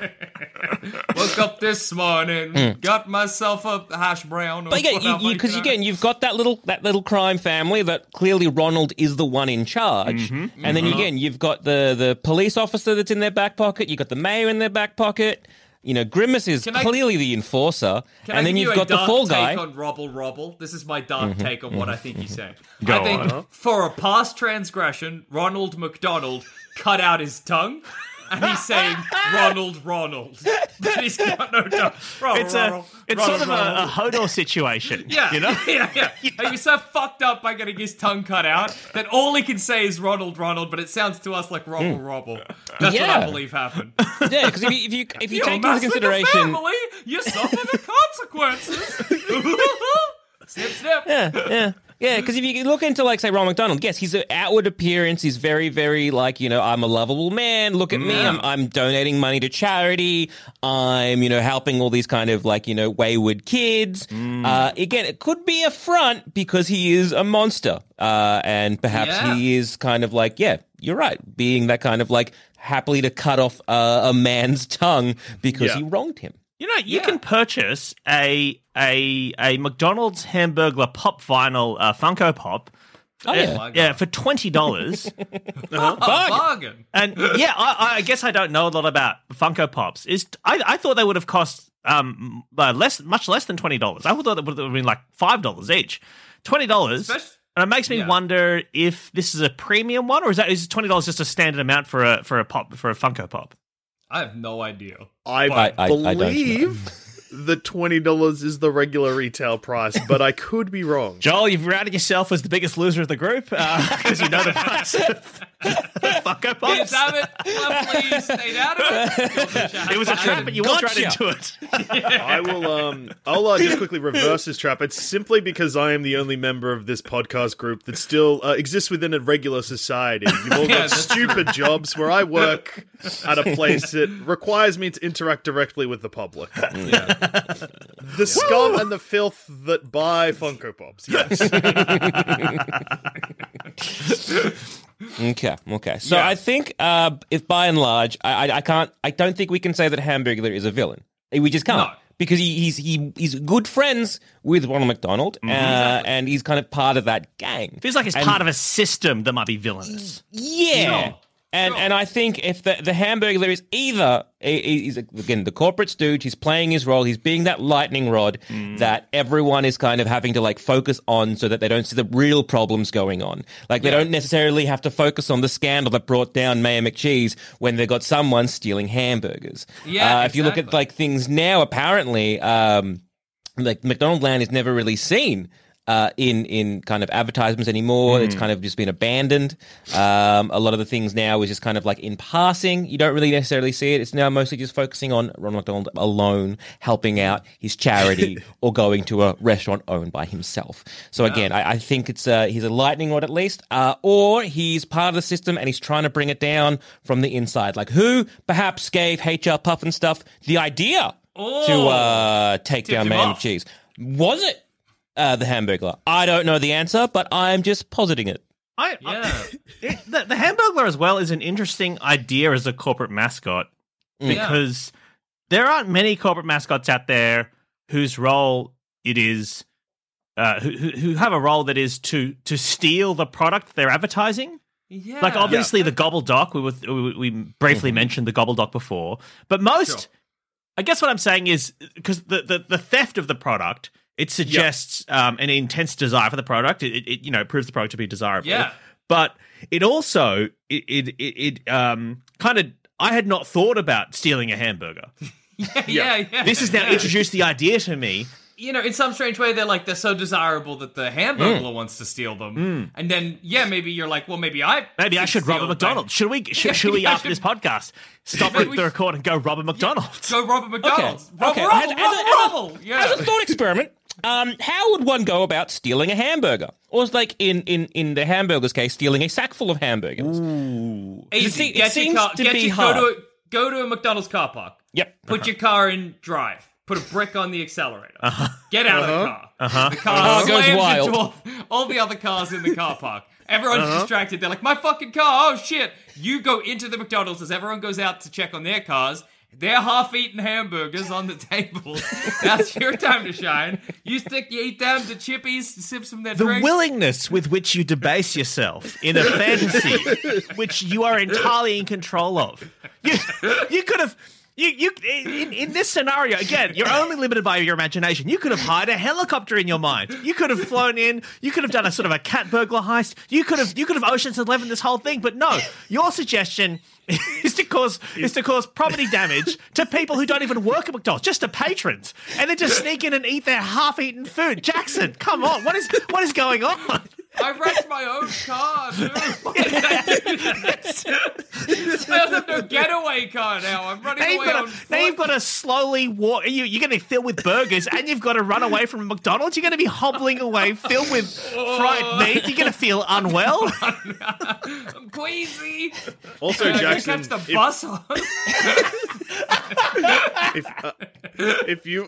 Woke up this morning, hmm. got myself a hash brown. or. But again, whatever, you because know. again, you've got that little that little crime family that clearly Ronald is the one in charge, mm-hmm. and then then again, you've got the the police officer that's in their back pocket. You've got the mayor in their back pocket. You know, Grimace is I- clearly the enforcer, and then you've you got the fall take guy. on Robble Robble? This is my dark Mhm, take on what I think he's saying. Go I think on. for a past transgression, Ronald McDonald cut out his tongue, and he's saying Ronald Ronald, but he's got no tongue. Ronald, It's a it's Ronald, sort of a, a Hodor situation. Yeah, you know. yeah, yeah. He was so fucked up by getting his tongue cut out that all he can say is Ronald, Ronald, but it sounds to us like Robble, hmm. Robble. That's what I believe happened. yeah, because if you if you, if you You're take into messing with consideration, family, you suffer the consequences. snip, snip. yeah, yeah. Yeah, because if you look into like say Ron McDonald, yes, his outward appearance is very, very like you know I'm a lovable man. Look at me, I'm I'm donating money to charity. I'm you know helping all these kind of like you know wayward kids. Uh, again, it could be a front because he is a monster, uh, and perhaps Yeah. he is kind of like yeah, you're right, being that kind of like happily to cut off uh, a man's tongue because Yeah. he wronged him. You know, you Yeah. can purchase a a a McDonald's hamburger pop vinyl uh, Funko Pop. Oh, yeah. Uh, yeah, for twenty dollars. Oh, bargain. and yeah, I, I guess I don't know a lot about Funko Pops. Is I, I thought they would have cost um uh, less, much less than twenty dollars. I thought it would have been like five dollars each. Twenty dollars. Especially- And it makes me Yeah. wonder if this is a premium one, or is that is twenty dollars just a standard amount for a for a pop for a Funko Pop? I have no idea. I, I- I don't know. believe that twenty dollars is the regular retail price, but I could be wrong. Joel, you've routed yourself as the biggest loser of the group uh, because you know the price of Funko Please Pops. have it. Well, please stay out of it. It was a trap, but you walked right Gotcha. into it. I will. Um, I'll uh, just quickly reverse this trap. It's simply because I am the only member of this podcast group that still uh, exists within a regular society. You've all Yeah, got that's stupid jobs where I work at a place that requires me to interact directly with the public. The scum and the filth that buy Funko Pops. Yes. Okay, okay. So I think uh, if by and large, I, I, I can't, I don't think we can say that Hamburglar is a villain. We just can't. No. Because he, he's he, he's good friends with Ronald McDonald, uh, and he's kind of part of that gang. Feels like it's And- part of a system that might be villainous. Yeah. Sure. And Sure. and I think if the the Hamburglar is either he- he's again the corporate stooge, he's playing his role, he's being that lightning rod that everyone is kind of having to like focus on so that they don't see the real problems going on. Like they don't necessarily have to focus on the scandal that brought down Mayor McCheese when they got someone stealing hamburgers. Yeah, uh, if you look at like things now, apparently, um, like McDonald Land is never really seen. Uh, in in kind of advertisements anymore, it's kind of just been abandoned. Um, a lot of the things now is just kind of like in passing. You don't really necessarily see it. It's now mostly just focusing on Ronald McDonald alone, helping out his charity or going to a restaurant owned by himself. So again, I, I think it's uh, he's a lightning rod at least, uh, or he's part of the system and he's trying to bring it down from the inside. Like who perhaps gave HR Pufnstuf the idea to Oh. uh, take down Mayor McCheese? Was it? Uh, the Hamburglar? I don't know the answer, but I'm just positing it. I, Yeah. I- it, the, the Hamburglar as well is an interesting idea as a corporate mascot because there aren't many corporate mascots out there whose role it is uh, who, who who have a role that is to to steal the product they're advertising. Yeah. Like obviously the Gobbledok we, were, we we briefly mentioned the Gobbledok before, but most Sure. I guess what I'm saying is because the, the the theft of the product it suggests um, an intense desire for the product. It, it, it you know proves the product to be desirable. Yeah. But it also it it it, it um kind of I had not thought about stealing a hamburger. yeah, yeah, yeah. This has now introduced the idea to me. you know, in some strange way, they're like they're so desirable that the Hamburglar wants to steal them, and then yeah, maybe you're like, well, maybe I Maybe I should rob a McDonald's. Should we? Should, Yeah, should we after should- this podcast stop Maybe the we should- record and go rob a McDonald's? Go rob a McDonald's. Okay, Rob, okay. rob, As- rob, as a- as a- rob, yeah. As a thought experiment, um, how would one go about stealing a hamburger? Or it's like in, in, in the hamburger's case, stealing a sack full of hamburgers. Easy. It se- it seems car, to get be your, hard. Go to, a, go to a McDonald's car park. Yep. Put your car in drive. Put a brick on the accelerator. Get out of the car. Uh-huh. The car Uh-huh. Goes slams wild. into all, all the other cars in the car park. Everyone's distracted. They're like, my fucking car. Oh shit. You go into the McDonald's as everyone goes out to check on their cars, They're half-eaten hamburgers on the table. That's your time to shine. You stick your eat them, to chippies, sip some of their The drinks. willingness with which you debase yourself in a fantasy which you are entirely in control of. You, you could have. You, you, in, in this scenario, again, you're only limited by your imagination. You could have hired a helicopter in your mind. You could have flown in. You could have done a sort of a cat burglar heist. You could have, you could have Ocean's Eleven this whole thing. But no, your suggestion is to cause is to cause property damage to people who don't even work at McDonald's, just to patrons, and then just sneak in and eat their half-eaten food. Jackson, come on, what is what is going on? I wrecked my own car, too. I also have no getaway car now. I'm running Now you've, away got on to, foot. now you've got to slowly walk. You, you're going to be filled with burgers, and you've got to run away from McDonald's. You're going to be hobbling away, filled with fried meat. You're going to feel unwell. I'm queasy. Also, I Jackson, catch the if- bus on. if, uh, if you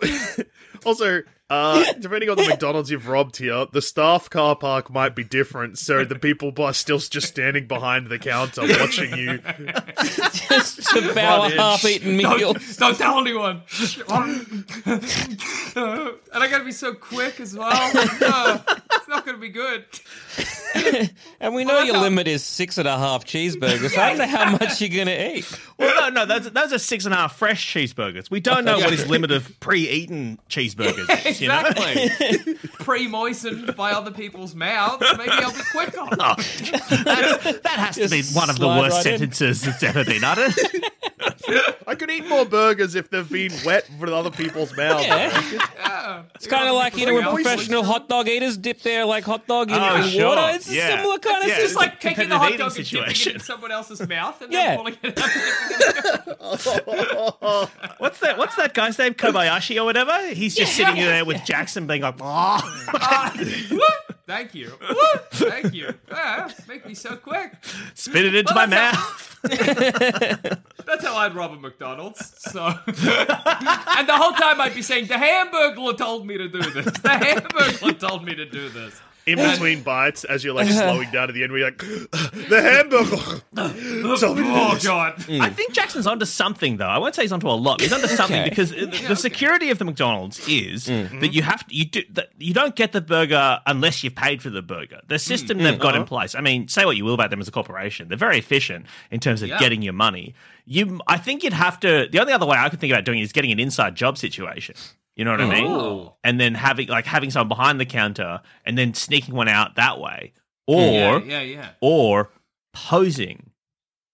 also uh depending on the McDonald's you've robbed here, the staff car park might be different, so the people are still just standing behind the counter watching you. Just devour Run half-eaten meals. Don't, don't tell anyone. and I gotta be so quick as well. No, it's not gonna be good. And we know Well, your that's how- limit is six and a half cheeseburgers. So I don't know how much you're going to eat. Well, no, no, those, those are six and a half fresh cheeseburgers. We don't know what his limit of pre-eaten cheeseburgers is. You know? Exactly. Pre-moistened by other people's mouths. Maybe I'll be quicker. Oh, that's, that has to be one of the worst right in. sentences that's ever been uttered. I could eat more burgers if they've been wet with other people's mouths. Yeah. It's kind of like you know when professional hot dog eaters dip their like hot dog in, Oh, in sure. water. It's a similar kind of Yeah, It's just like taking the hot dog eating and dipping it in someone else's mouth and Yeah. then pulling it out. What's that? What's that guy's name? Kobayashi or whatever? He's just sitting there with Jackson being like, oh, Thank you. Thank you. Yeah, make me so quick. spit it into Well, my that's mouth. That's how I'd rob a McDonald's. So, and the whole time I'd be saying, "The hamburger told me to do this. The hamburger told me to do this." In between bites, as you're like uh-huh. slowing down at the end, we're like, the hamburger. Tell me Oh this. God! Mm. I think Jackson's onto something, though. I won't say he's onto a lot. But he's onto something Okay. because the, the security of the McDonald's is mm. that you have to, you do that you don't get the burger unless you've paid for the burger. The system mm. they've got in uh-huh. place. I mean, say what you will about them as a corporation, they're very efficient in terms of Yeah. getting your money. You, I think you'd have to. The only other way I could think about doing it is getting an inside job situation. You know what I mean? Oh. And then having like having someone behind the counter and then sneaking one out that way, or Yeah, yeah, yeah. or posing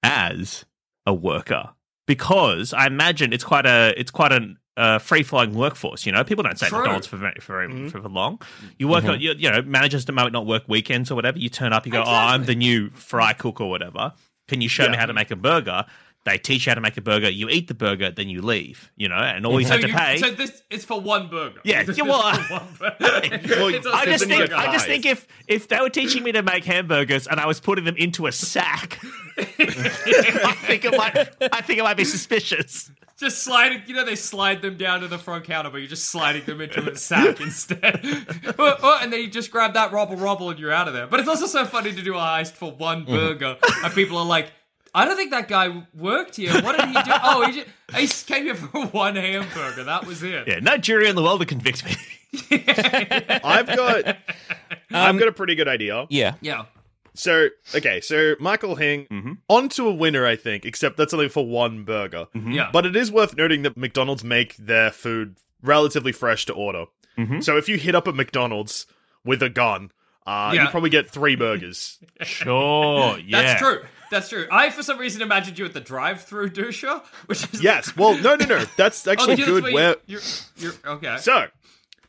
as a worker because I imagine it's quite a it's quite a uh, free flowing workforce. You know, people don't stay at. McDonald's for very, for, for, for long. You work on you, you know managers might not work weekends or whatever. You turn up, you go, oh, I'm the new fry cook or whatever. Can you show me how to make a burger? They teach you how to make a burger. You eat the burger, then you leave. You know, and all you So, have to you, pay. so this is for one burger. Yeah, This yeah, well, for uh, burger. Well, It's a I just think I just think if if they were teaching me to make hamburgers and I was putting them into a sack, I think it might I think it might be suspicious. just sliding. You know, they slide them down to the front counter, but you're just sliding them into a sack instead. Oh, oh, and then you just grab that robble robble and you're out of there. But it's also so funny to do a heist for one burger, and people are like. I don't think that guy worked here. What did he do? Oh, he, just, he came here for one hamburger. That was it. Yeah, no jury in the world to convict me. I've got, I've got a pretty good idea. yeah. Yeah. So, okay, so Michael Hing, mm-hmm. onto a winner, I think, except that's only for one burger. Mm-hmm. Yeah. But it is worth noting that McDonald's make their food relatively fresh to order. Mm-hmm. So if you hit up a McDonald's with a gun, uh, Yeah. you probably get three burgers. Sure, yeah. That's true. That's true. I, for some reason, imagined you at the drive-through Duscher, which is yes, well, no, no, no. That's Oh, actually that's good. where Where you, you're, you're okay. So,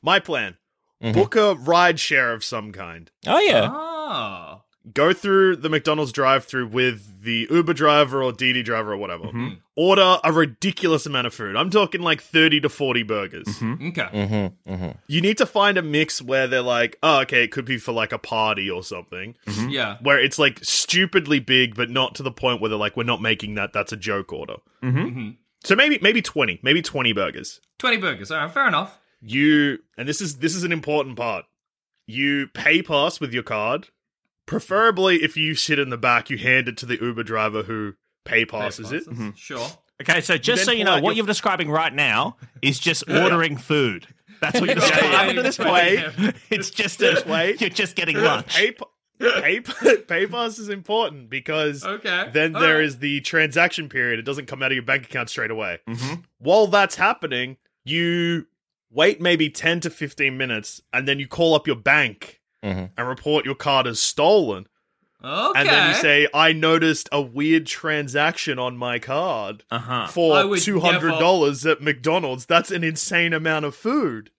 my plan mm-hmm. book a ride share of some kind. Oh yeah. oh, Go through the McDonald's drive through with the Uber driver or Didi driver or whatever. Mm-hmm. Order a ridiculous amount of food. I'm talking like 30 to 40 burgers. Mm-hmm. Mm-hmm. okay. You need to find a mix where they're like, oh, okay, it could be for like a party or something. Yeah. Where it's like stupidly big, but not to the point where they're like, we're not making that. That's a joke order. Mm-hmm. So maybe maybe 20, maybe 20 burgers. Twenty burgers. All right, fair enough. you and this is this is an important part you pay pass with your card preferably if you sit in the back you hand it to the uber driver who pay passes it Sure. Okay, so just then so you know, what your- you're describing right now is just ordering food. That's what you're describing to this Wait. point. It's just a, way. You're just getting lunch. Pay, pay, PayPass is important because Okay. then All there right. is the transaction period. It doesn't come out of your bank account straight away. Mm-hmm. While that's happening, you wait maybe 10 to 15 minutes and then you call up your bank Mhm. and report your card as stolen. Okay. And then you say, I noticed a weird transaction on my card Uh-huh. For $200 at McDonald's. That's an insane amount of food.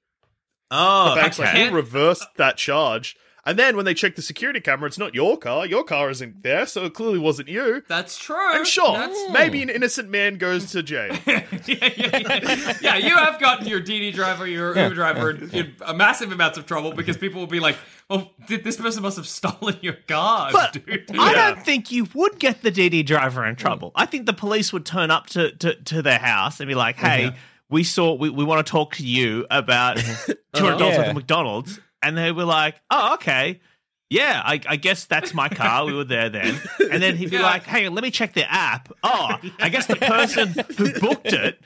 Oh, The bank's like, okay. we'll reverse that charge. And then when they check the security camera, it's not your car. Your car isn't there, so it clearly wasn't you. That's true. And sure, That's- maybe an innocent man goes to jail. yeah, yeah, yeah. yeah, you have gotten your Didi driver, your Uber driver, in, in a massive amounts of trouble because people will be like, "Well, th- this person must have stolen your car, But dude." I Yeah. don't think you would get the Didi driver in trouble. I think the police would turn up to, to, to their house and be like, hey, we saw, we, we want to talk to you about $200 worth Yeah. of McDonald's. And they were like, oh, okay. Yeah, I, I guess that's my car. We were there then. And then he'd be Yeah. like, hey, let me check the app. Oh, I guess the person who booked it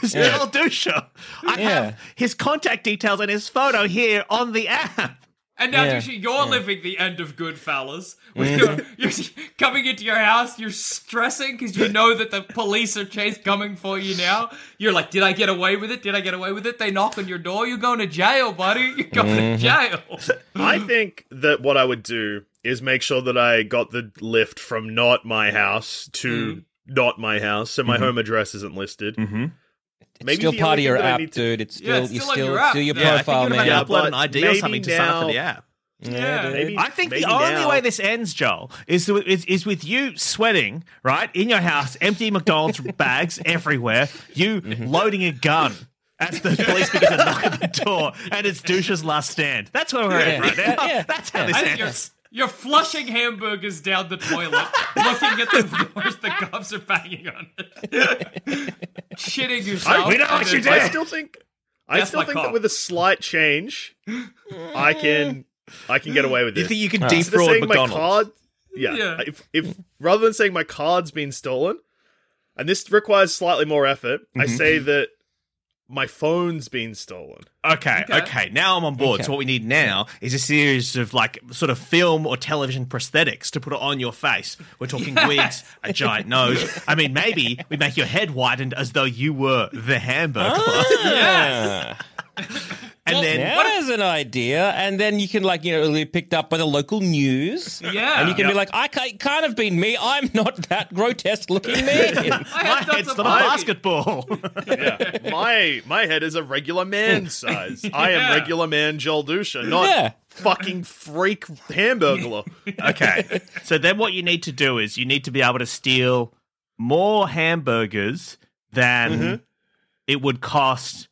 was Joel Duscher. I Yeah. have his contact details and his photo here on the app. And now, Yeah. Dushy, you're living the end of Goodfellas. When you're, you're coming into your house, you're stressing because you know that the police are chase coming for you now. You're like, did I get away with it? Did I get away with it? They knock on your door. You're going to jail, buddy. You're going to mm-hmm. jail. I think that what I would do is make sure that I got the lift from not my house to mm. not my house, so my mm-hmm. home address isn't listed. Mm-hmm. Mm-hmm. It's Maybe still part of your thing that I app, to- dude. It's Yeah, still, it's you're still on still, your app. still your Yeah, profile, man. going to Yeah, upload an but ID or maybe something to sign up for the app. Yeah, dude. maybe- I think the only now- way this ends, Joel, is, to, is is with you sweating right in your house, empty McDonald's bags everywhere, you loading a gun. As the police begin to knock at the door, and it's Douche's last stand. That's where we're at right now. Yeah. That's how this I ends. You're flushing hamburgers down the toilet, looking at the doors the cops are banging on it. Shitting yourself. we know what you did. I still think I That's still my think call. that with a slight change, I can I can get away with it. You this. think you can Instead of defraud saying McDonald's? my card? Yeah. Yeah. If if rather than saying my card's been stolen, and this requires slightly more effort, I Mm-hmm. say that my phone's been stolen. Okay, Okay. okay, Now I'm on board. Okay. So what we need now is a series of like sort of film or television prosthetics to put it on your face. We're talking wigs, a giant nose. I mean, maybe we make your head whitened as though you were the hamburger. Ah, yeah. and then Now there's an idea, and then you can like you know be picked up by the local news. Yeah. and you can be like, I can't, can't have been me. I'm not that grotesque looking man. I my have done head's not a hockey. basketball. Yeah. my my head is a regular man size. I am Yeah. regular man Joel Duscher, not Yeah. fucking freak hamburglar. okay. So then what you need to do is you need to be able to steal more hamburgers than Mm-hmm. it would cost.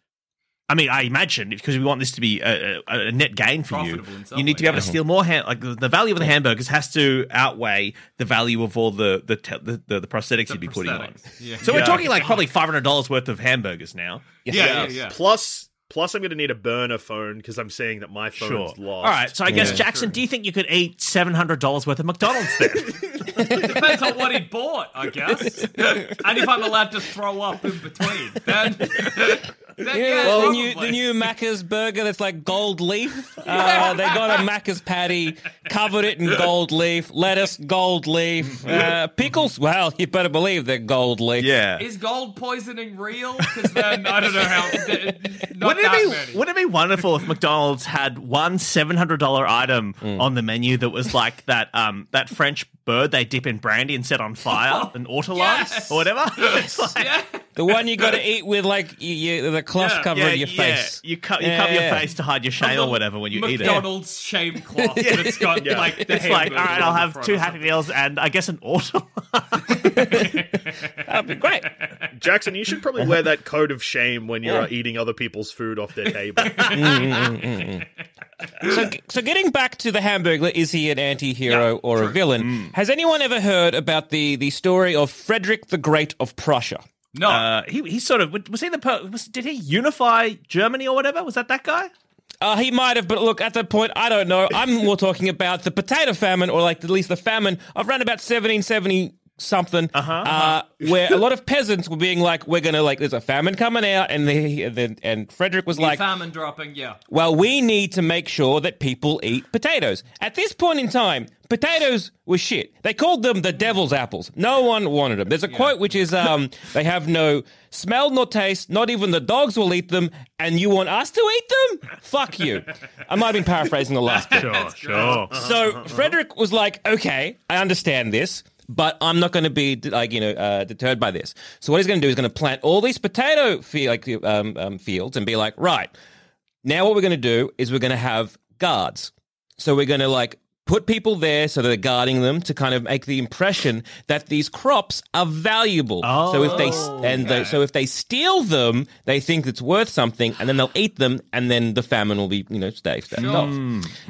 I mean, I imagine because we want this to be a, a, a net gain for you, Profitable in some you need to be way, able to steal more. Ham- like the the value of the hamburgers has to outweigh the value of all the the te- the, the, the prosthetics The you'd be putting on. Yeah. So we're talking like probably five hundred dollars worth of hamburgers now. Yeah, yeah, yeah. Plus plus I'm gonna need a burner phone because I'm saying that my Sure. phone's lost. All right. So I guess Yeah. Jackson, do you think you could eat seven hundred dollars worth of McDonald's then? Depends on what he bought, I guess. and if I'm allowed to throw up in between, then. Then Yeah, yeah, well, the new the new Macca's burger that's like gold leaf. Uh, they got a Macca's patty, covered it in gold leaf, lettuce, gold leaf, uh, pickles. Well, you better believe they're gold leaf. yeah. Is gold poisoning real? Because then I don't know how. Wouldn't it, be, wouldn't it be wonderful if McDonald's had one seven hundred dollar item Mm. on the menu that was like that um that French bird they dip in brandy and set on fire, an ortolan Yes. or whatever? It's like, yeah. The one you got to eat with like you, you, the cloth Yeah. covering yeah, your yeah. face. You, co- you Yeah, cover your face to hide your shame or whatever when you eat it. McDonald's shame cloth that's got like the It's like, all hamburgers right, on I'll have two Happy. Meals and I guess an ortolan. That'd be great. Jackson, you should probably wear that coat of shame when you're eating other people's food off their table. Mm, mm, mm, so, so getting back to the Hamburglar, is he an anti-hero or a villain? Mm. Has anyone ever heard about the the story of Frederick the Great of Prussia? No. Uh, he he sort of was he the per- was, did he unify Germany or whatever? Was that that guy? Uh, he might have, but look, at that point, I don't know. I'm more talking about the potato famine, or like at least the famine of around about 1770 something, uh-huh, uh, where a lot of peasants were being like, "We're gonna like, there's a famine coming out," and the, and, and Frederick was New like, famine dropping, yeah. well, we need to make sure that people eat potatoes. At this point in time, potatoes were shit. They called them the devil's apples. No one wanted them. There's a quote which is, um, they have no smell nor taste. Not even the dogs will eat them. And you want us to eat them? Fuck you. I might have been paraphrasing the last bit. Sure, sure. So Frederick was like, okay, I understand this, but I'm not going to be like you know uh, deterred by this. So what he's going to do is going to plant all these potato fe- like um, um, fields and be like, right now what we're going to do is we're going to have guards. So we're going to like put people there so they're guarding them to kind of make the impression that these crops are valuable. so if they and they, so if they steal them, they think it's worth something, and then they'll eat them, and then the famine will be you know stay staved off.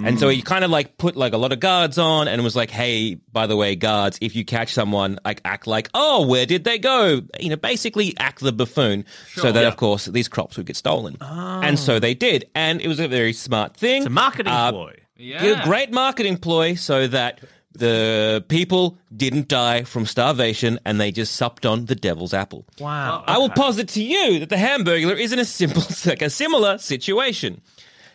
And so he kind of like put like a lot of guards on, and was like, hey, by the way, guards, if you catch someone, like act like, oh, where did they go? You know, basically act the buffoon, so that of course these crops would get stolen. And so they did, and it was a very smart thing. It's a marketing Uh, ploy. Yeah. a great marketing ploy so that the people didn't die from starvation and they just supped on the devil's apple. Wow. I will posit to you that the hamburger is in a simple, like a similar situation.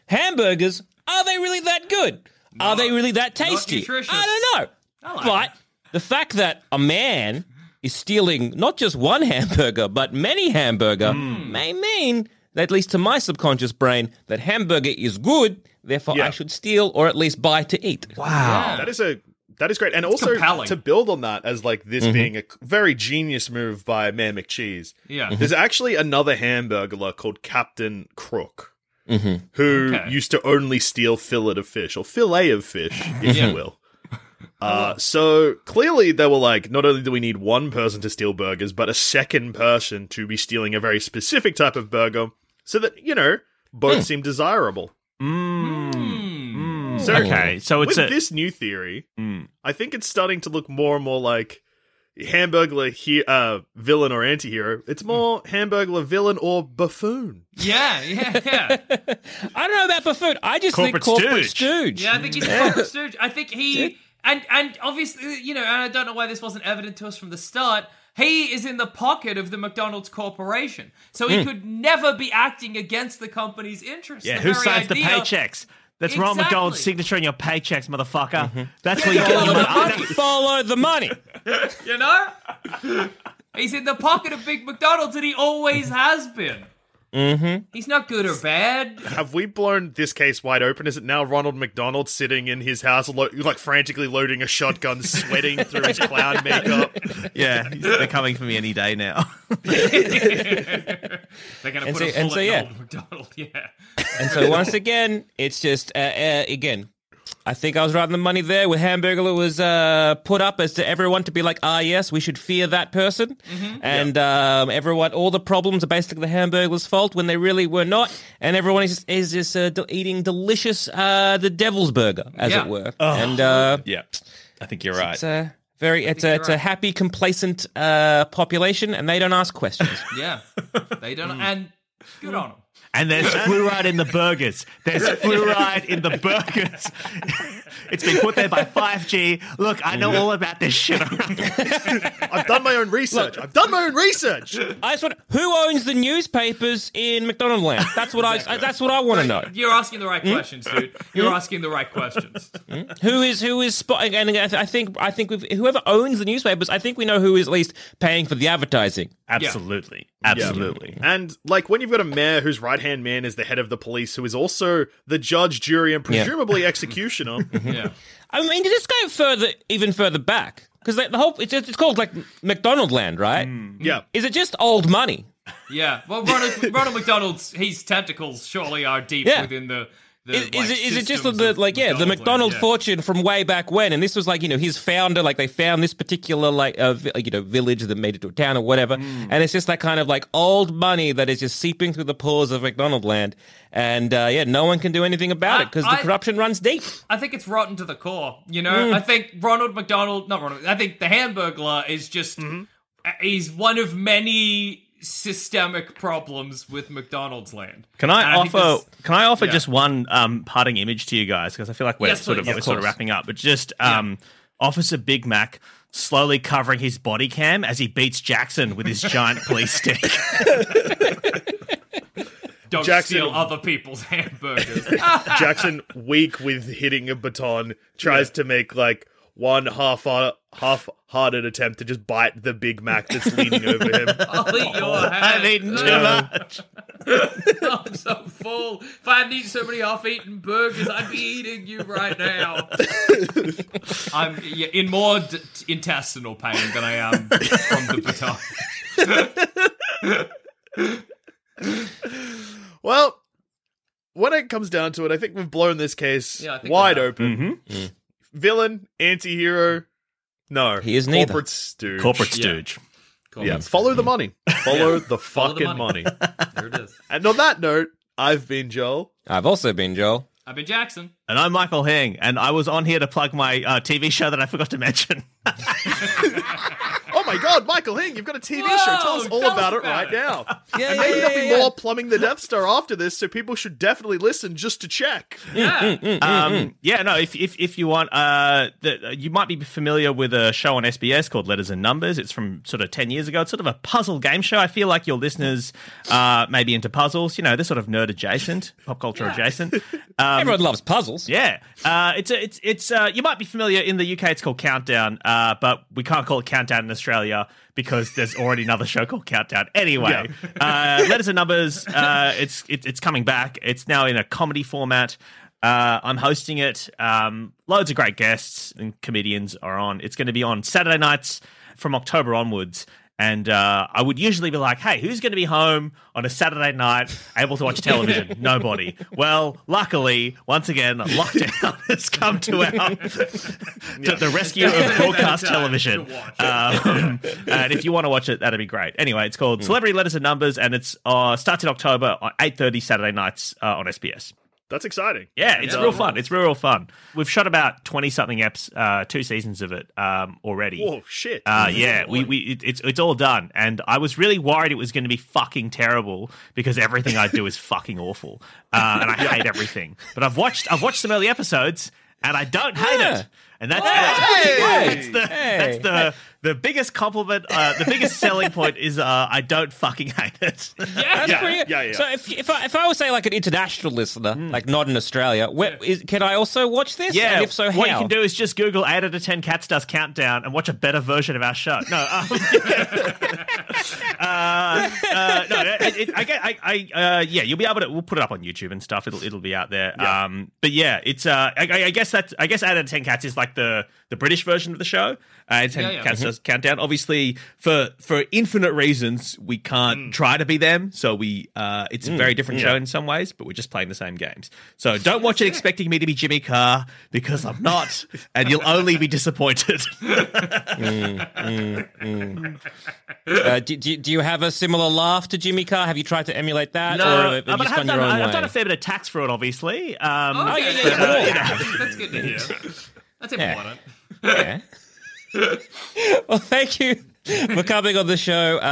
Hamburgers, are they really that good? Are they really that tasty? I don't know. but the fact that a man is stealing not just one hamburger, but many hamburger may mean, at least to my subconscious brain, that hamburger is good, therefore Yeah. I should steal or at least buy to eat. Wow. That is a that is great, and also compelling. to build on that as like Mm-hmm. this being a very genius move by Mayor McCheese. Yeah. There's actually another hamburglar called Captain Crook, Mm-hmm. who Okay. used to only steal fillet of fish or fillet of fish, if Yeah. you will. Uh, so clearly they were like, not only do we need one person to steal burgers, but a second person to be stealing a very specific type of burger, so that you know both seem desirable. Hmm. So Okay, so it's with a this new theory, Mm. I think it's starting to look more and more like Hamburglar he- uh, villain or anti-hero. It's more Hamburglar villain or buffoon. Yeah, yeah, yeah. I don't know about buffoon. I just Corporate think corporate stooge. stooge. Yeah, I think he's a corporate stooge. I think he and and obviously, you know, and I don't know why this wasn't evident to us from the start. He is in the pocket of the McDonald's corporation, so he could never be acting against the company's interests. Yeah, The who very signs the paychecks? That's Ronald Exactly. McDonald's signature on your paychecks, motherfucker. Mm-hmm. That's where you get your the money. money. Follow the money. You know, he's in the pocket of Big McDonald's, and he always has been. Mm-hmm. He's not good or bad. Have we blown this case wide open? Is it now Ronald McDonald sitting in his house, lo- like frantically loading a shotgun, sweating through his clown makeup? Yeah, they're coming for me any day now. They're gonna And put so- a and bullet so, in yeah. old McDonald. Yeah. And so once again, it's just uh, uh, again. I think I was right on the money there. With Hamburglar was uh, put up as to everyone to be like, ah, yes, we should fear that person, and um, everyone, all the problems are basically the Hamburglar's fault when they really were not, and everyone is is just uh, de- eating delicious uh, the devil's burger, as Yeah. it were, and uh, yeah, I think you're right. it's a very it's a it's a happy, complacent uh, population, and they don't ask questions. Yeah, they don't, and good on them. And there's fluoride in the burgers. There's fluoride in the burgers. it's been put there by 5G. Look, I know all about this shit. I've done my own research. I've done my own research. I just want who owns the newspapers in McDonald Land? That's what I that's what I want to know. You're asking the right hmm? questions, dude. You're hmm? asking the right questions. Hmm? Who is who is spotting And I th- I think I think we've, whoever owns the newspapers, I think we know who is at least paying for the advertising. Absolutely. Absolutely. And like when you've got a mayor whose right hand man is the head of the police, who is also the judge, jury, and presumably executioner. Yeah. I mean, to just go further, even further back, because the whole it's it's called like McDonald Land, right? Mm. yeah. Is it just old money? Yeah. Well, Ronald, Ronald McDonald's, his tentacles surely are deep Yeah. within the. The Is, is it is it just the like yeah the McDonald yeah. fortune from way back when, and this was like you know his founder like they found this particular like uh, you know village that made it to a town or whatever, Mm. and it's just that kind of like old money that is just seeping through the pores of McDonald land, and uh, yeah, no one can do anything about it because the corruption runs deep. I think it's rotten to the core. You know, I think Ronald McDonald, not Ronald. I think the Hamburglar is just Mm-hmm. he's one of many systemic problems with McDonald's land. Can I think offer? this- Can I offer yeah. just one um, parting image to you guys because I feel like we're Yes, sort of please. we're Of sort of wrapping up, but just um, Officer Big Mac slowly covering his body cam as he beats Jackson with his giant police stick. Don't Jackson- steal other people's hamburgers. Jackson, weak with hitting a baton, tries to make like one half half-hearted attempt to just bite the Big Mac that's leaning over him. I'll eat your hand. I've eaten too much. I'm so full. If I hadn't eaten so many half-eaten burgers, I'd be eating you right now. I'm yeah, in more d- intestinal pain than I am from the baton. Well, when it comes down to it, I think we've blown this case Yeah, wide open. Mm-hmm. Villain, anti-hero, no. He is neither. Corporate stooge. Corporate Yeah. stooge. Yeah, follow the money. Follow the Follow the fucking money. money. There it is. And on that note, I've been Joel. I've also been Joel. I've been Jackson. And I'm Michael Hing, and I was on here to plug my uh, TV show that I forgot to mention. Oh my god, Michael Hing, you've got a TV show. Tell us all tell about us it right it. now. Yeah, and yeah, maybe yeah, there'll be more plumbing the Death Star after this, so people should definitely listen just to check. Yeah. um, yeah, no. If if if you want, uh, the, you might be familiar with a show on SBS called Letters and Numbers. It's from sort of ten years ago. It's sort of a puzzle game show. I feel like your listeners uh, may be into puzzles. You know, they're sort of nerd adjacent, pop culture adjacent. Um, Everyone loves puzzles. Yeah, uh, it's a, it's it's uh, you might be familiar in the UK. It's called Countdown, uh, but we can't call it Countdown in Australia because there's already another show called Countdown. Anyway, uh, letters and numbers. Uh, it's it, it's coming back. It's now in a comedy format. Uh, I'm hosting it. Um, loads of great guests and comedians are on. It's going to be on Saturday nights from October onwards. And uh, I would usually be like, hey, who's going to be home on a Saturday night able to watch television? Nobody. Well, luckily, once again, lockdown has come to our to the rescue of broadcast television. Um, and if you want to watch it, that'd be great. Anyway, it's called Celebrity Letters and Numbers, and it's uh, starts in October on 8.30 Saturday nights uh, on SBS. That's exciting. Yeah, it's real fun. It's real, real fun. We've shot about twenty something eps, uh, two seasons of it um, already. Oh shit. Uh, yeah, we, we it, it's it's all done, and I was really worried it was going to be fucking terrible because everything I do is fucking awful, uh, and I hate everything. But I've watched I've watched some early episodes, and I don't hate Yeah. it, and that's Hey! that's the Hey! that's the the biggest compliment. Uh, the biggest selling point is uh, I don't fucking hate it. That's Yeah, yeah, yeah. So if if I, if I was say like an international listener, like not in Australia, where, is, can I also watch this? Yeah, And if so, what you can do is just Google eight out of ten cats does countdown and watch a better version of our show. No, um, uh, uh, no, it, it, I, get- I, I, uh, yeah, you'll be able to. We'll put it up on YouTube and stuff. It'll, it'll be out there. Yeah. Um, but yeah, it's. Uh, I, I- I guess that. I guess eight out of ten cats is like the the British version of the show. Uh, and ten Yeah, yeah. cats does countdown. Obviously, for for infinite reasons, we can't try to be them. So we. Uh, it's a very different show in some ways, but we're just playing the same games. So don't watch it expecting me to be Jimmy Carr because I'm not, and you'll only be disappointed. Uh, do, do, do you have a similar laugh to Jimmy Carr? Have you tried to emulate that, or No, have you uh, I've, gone done, your own I've way? done a fair bit of tax fraud, obviously. Um, Okay, yeah, yeah, yeah, yeah, yeah. that's, that's good to hear. That's important. Yeah. well, thank you for coming on the show, uh,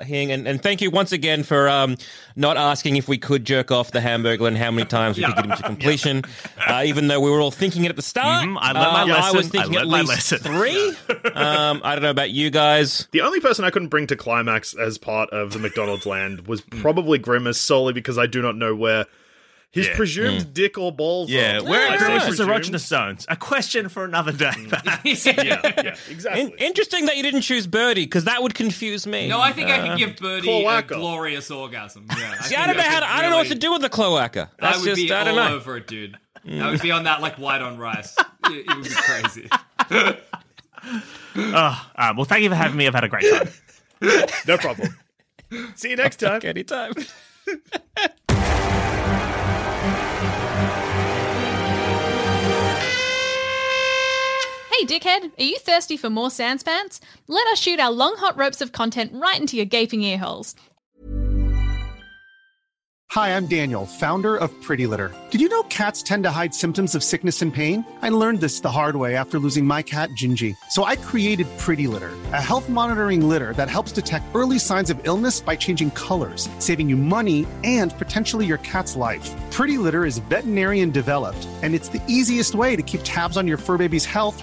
uh, Hing, and, and thank you once again for um, not asking if we could jerk off the Hamburger and how many times we could get him to completion, uh, even though we were all thinking it at the start. Mhm, I learned my Um, I was lesson. I thinking at learned my least lesson. three. Um, I don't know about you guys. The only person I couldn't bring to climax as part of the McDonald's land was probably Grimace, solely because I do not know where his Yeah. presumed dick or balls yeah, are. where I are say Grimace's presumed. erogenous zones? A question for another day. Yeah, yeah, exactly. In- interesting that you didn't choose Birdie because that would confuse me. No, I think I could give Birdie Cloaca. a glorious orgasm. Yeah, See, I don't know how. To, I don't know what to do with the cloaca. That's I would just be I all don't know. over it, dude. I would be on that like white on rice. It, it would be crazy. oh, um, well, thank you for having me. I've had a great time. No problem. See you next time. Anytime. Hey, dickhead, are you thirsty for more Sanspants? Let us shoot our long hot ropes of content right into your gaping ear holes. Hi, I'm Daniel, founder of Pretty Litter. Did you know cats tend to hide symptoms of sickness and pain? I learned this the hard way after losing my cat, Gingy. So I created Pretty Litter, a health monitoring litter that helps detect early signs of illness by changing colors, saving you money and potentially your cat's life. Pretty Litter is veterinarian developed, and it's the easiest way to keep tabs on your fur baby's health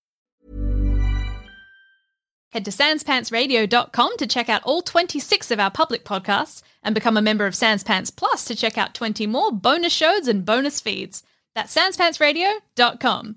Head to sanspantsradio.com to check out all 26 of our public podcasts and become a member of Sanspants Plus to check out 20 more bonus shows and bonus feeds. That's sanspantsradio.com.